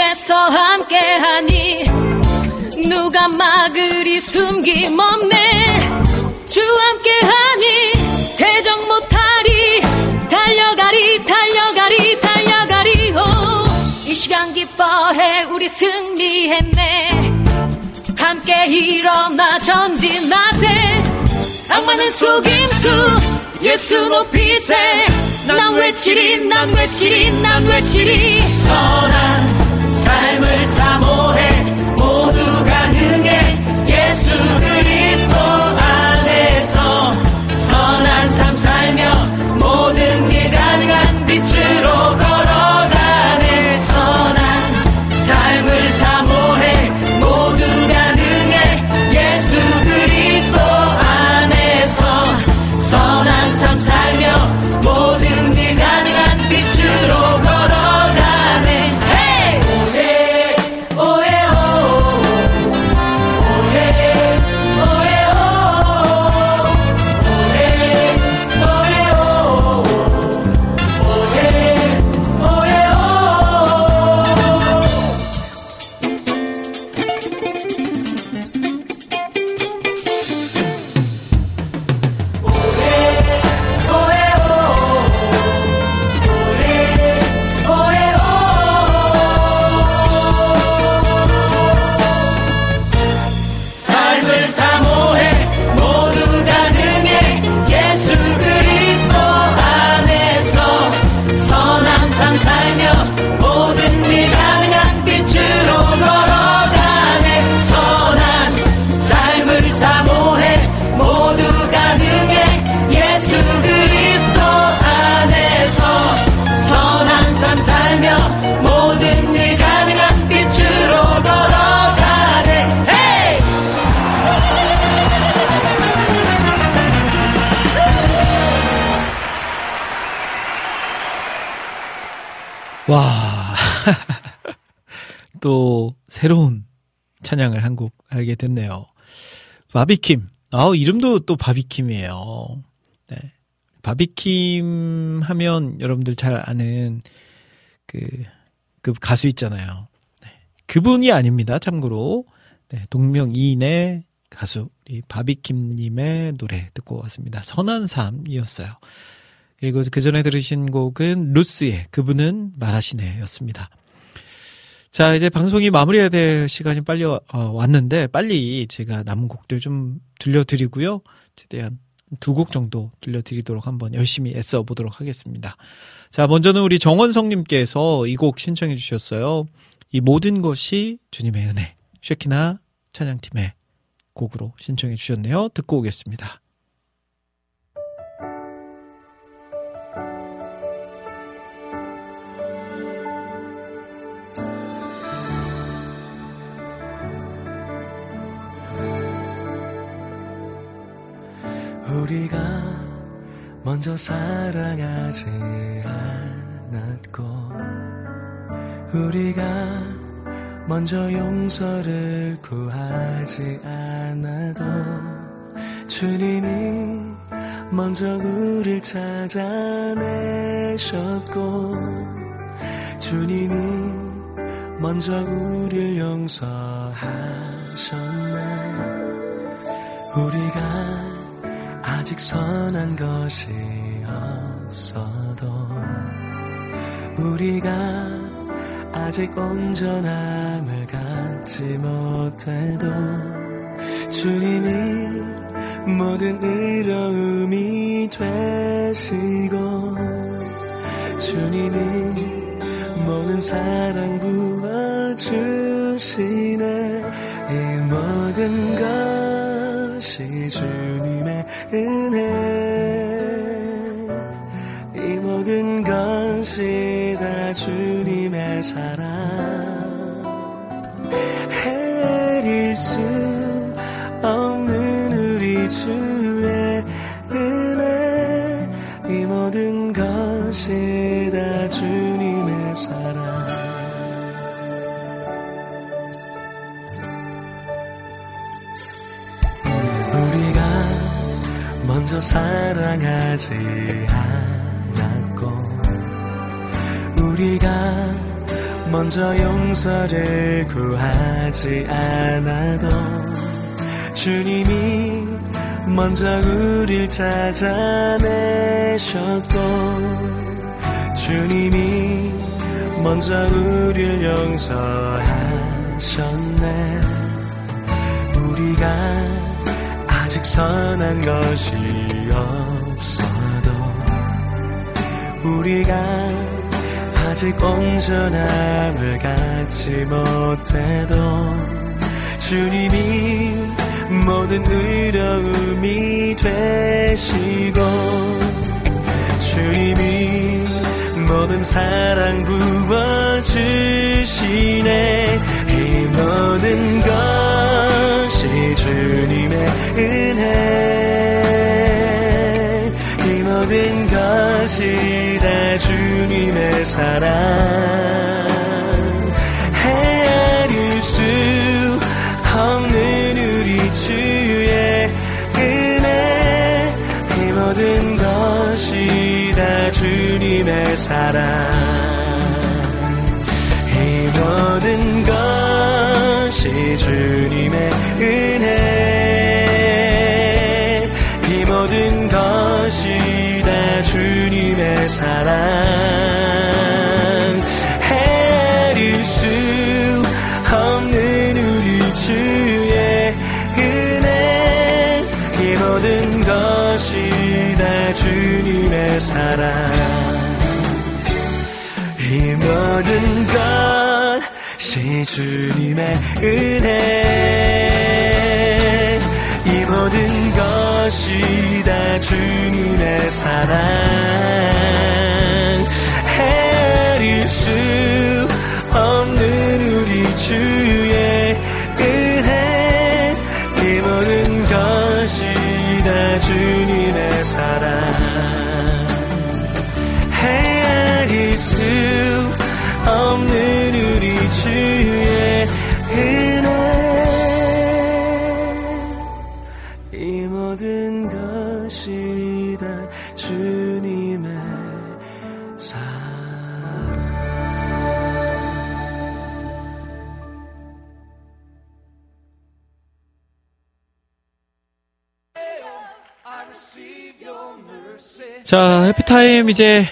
하나님께서 함께하니 누가 막으리 숨김없네. 주 함께하니 대적 못하리. 달려가리 달려가리 달려가리. 오이 시간 기뻐해 우리 승리했네. 함께 일어나 전진하세. 악마는 속임수 예수 높이세. 난 외치리 난 외치리 난 외치리 선한 새로운 찬양을 한 곡 알게 됐네요. 바비킴. 아우, 이름도 또 바비킴이에요. 네. 바비킴 하면 여러분들 잘 아는 그, 그 가수 있잖아요. 네. 그분이 아닙니다. 참고로. 네. 동명이인의 가수, 이 바비킴님의 노래 듣고 왔습니다. 선한 삶이었어요. 그리고 그 전에 들으신 곡은 루스의 그분은 말하시네 였습니다. 자, 이제 방송이 마무리해야 될 시간이 빨리 어, 왔는데, 빨리 제가 남은 곡들 좀 들려드리고요. 최대한 두 곡 정도 들려드리도록 한번 열심히 애써 보도록 하겠습니다. 자, 먼저는 우리 정원성님께서 이 곡 신청해 주셨어요. 이 모든 것이 주님의 은혜. 쉐키나 찬양팀의 곡으로 신청해 주셨네요. 듣고 오겠습니다. 우리가 먼저 사랑하지 않았고 우리가 먼저 용서를 구하지 않아도 주님이 먼저 우리를 찾아내셨고 주님이 먼저 우리를 용서하셨네. 우리가 아직 선한 것이 없어도 우리가 아직 온전함을 갖지 못해도 주님이 모든 의로움이 되시고 주님이 모든 사랑 부어주시네. 이 모든 것이 주 사랑 헤아릴 수 없는 우리 주의 은혜 이 모든 것이 다 주님의 사랑. 우리가 먼저 사랑하지 않았고 우리가 먼저 용서를 구하지 않아도 주님이 먼저 우릴 찾아내셨고 주님이 먼저 우릴 용서하셨네. 우리가 아직 선한 것이 없어도 우리가 아직 온전함을 갖지 못해도 주님이 모든 의로움이 되시고 주님이 모든 사랑 부어주시네. 이 모든 것이 주님의 은혜. 이 모든 것이 다 주님의 사랑. 헤아릴 수 없는 우리 주의 은혜. 이 모든 것이 다 주님의 사랑. 이 모든 것이 주님의 은혜 사랑 헤아릴 수 없는 우리 주의 은혜 이 모든 것이 다 주님의 사랑. 이 모든 것이 주님의 은혜 것이 다 주님의 사랑. 헤아릴 수 없는 우리 주의 은혜. 이 모든 것이 다 주님의 사랑. 헤아릴 수 없는 우리 주 이 모든 것이 다 주님의 사랑 자, 해피타임 이제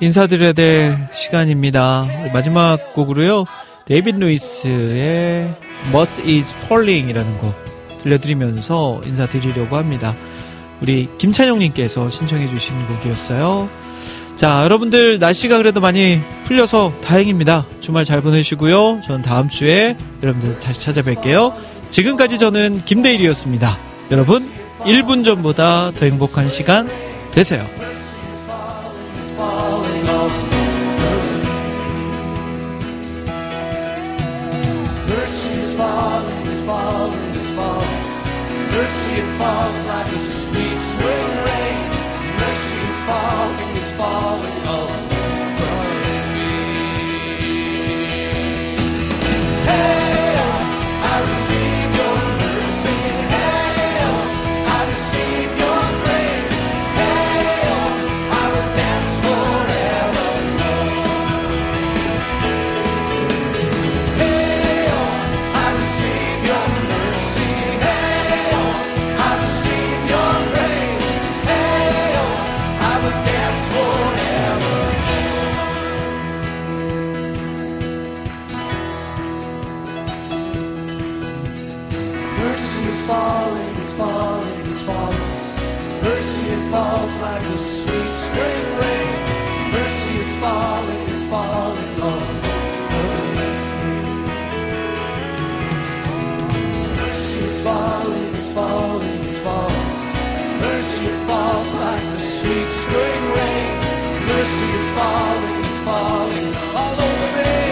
인사드려야 될 시간입니다. 마지막 곡으로요. 데이빗 루이스의 What is Falling이라는 곡 들려드리면서 인사드리려고 합니다. 우리 김찬영님께서 신청해주신 곡이었어요. 자, 여러분들 날씨가 그래도 많이 풀려서 다행입니다. 주말 잘 보내시고요. 저는 다음 주에 여러분들 다시 찾아뵐게요. 지금까지 저는 김대일이었습니다. 여러분, 1분 전보다 더 행복한 시간 되세요. Mercy falls like a sweet spring rain. Mercy is falling, is falling all falling, is falling, Lord. Mercy is falling, is falling, is falling. Mercy falls like the sweet spring rain. Mercy is falling, is falling all over me.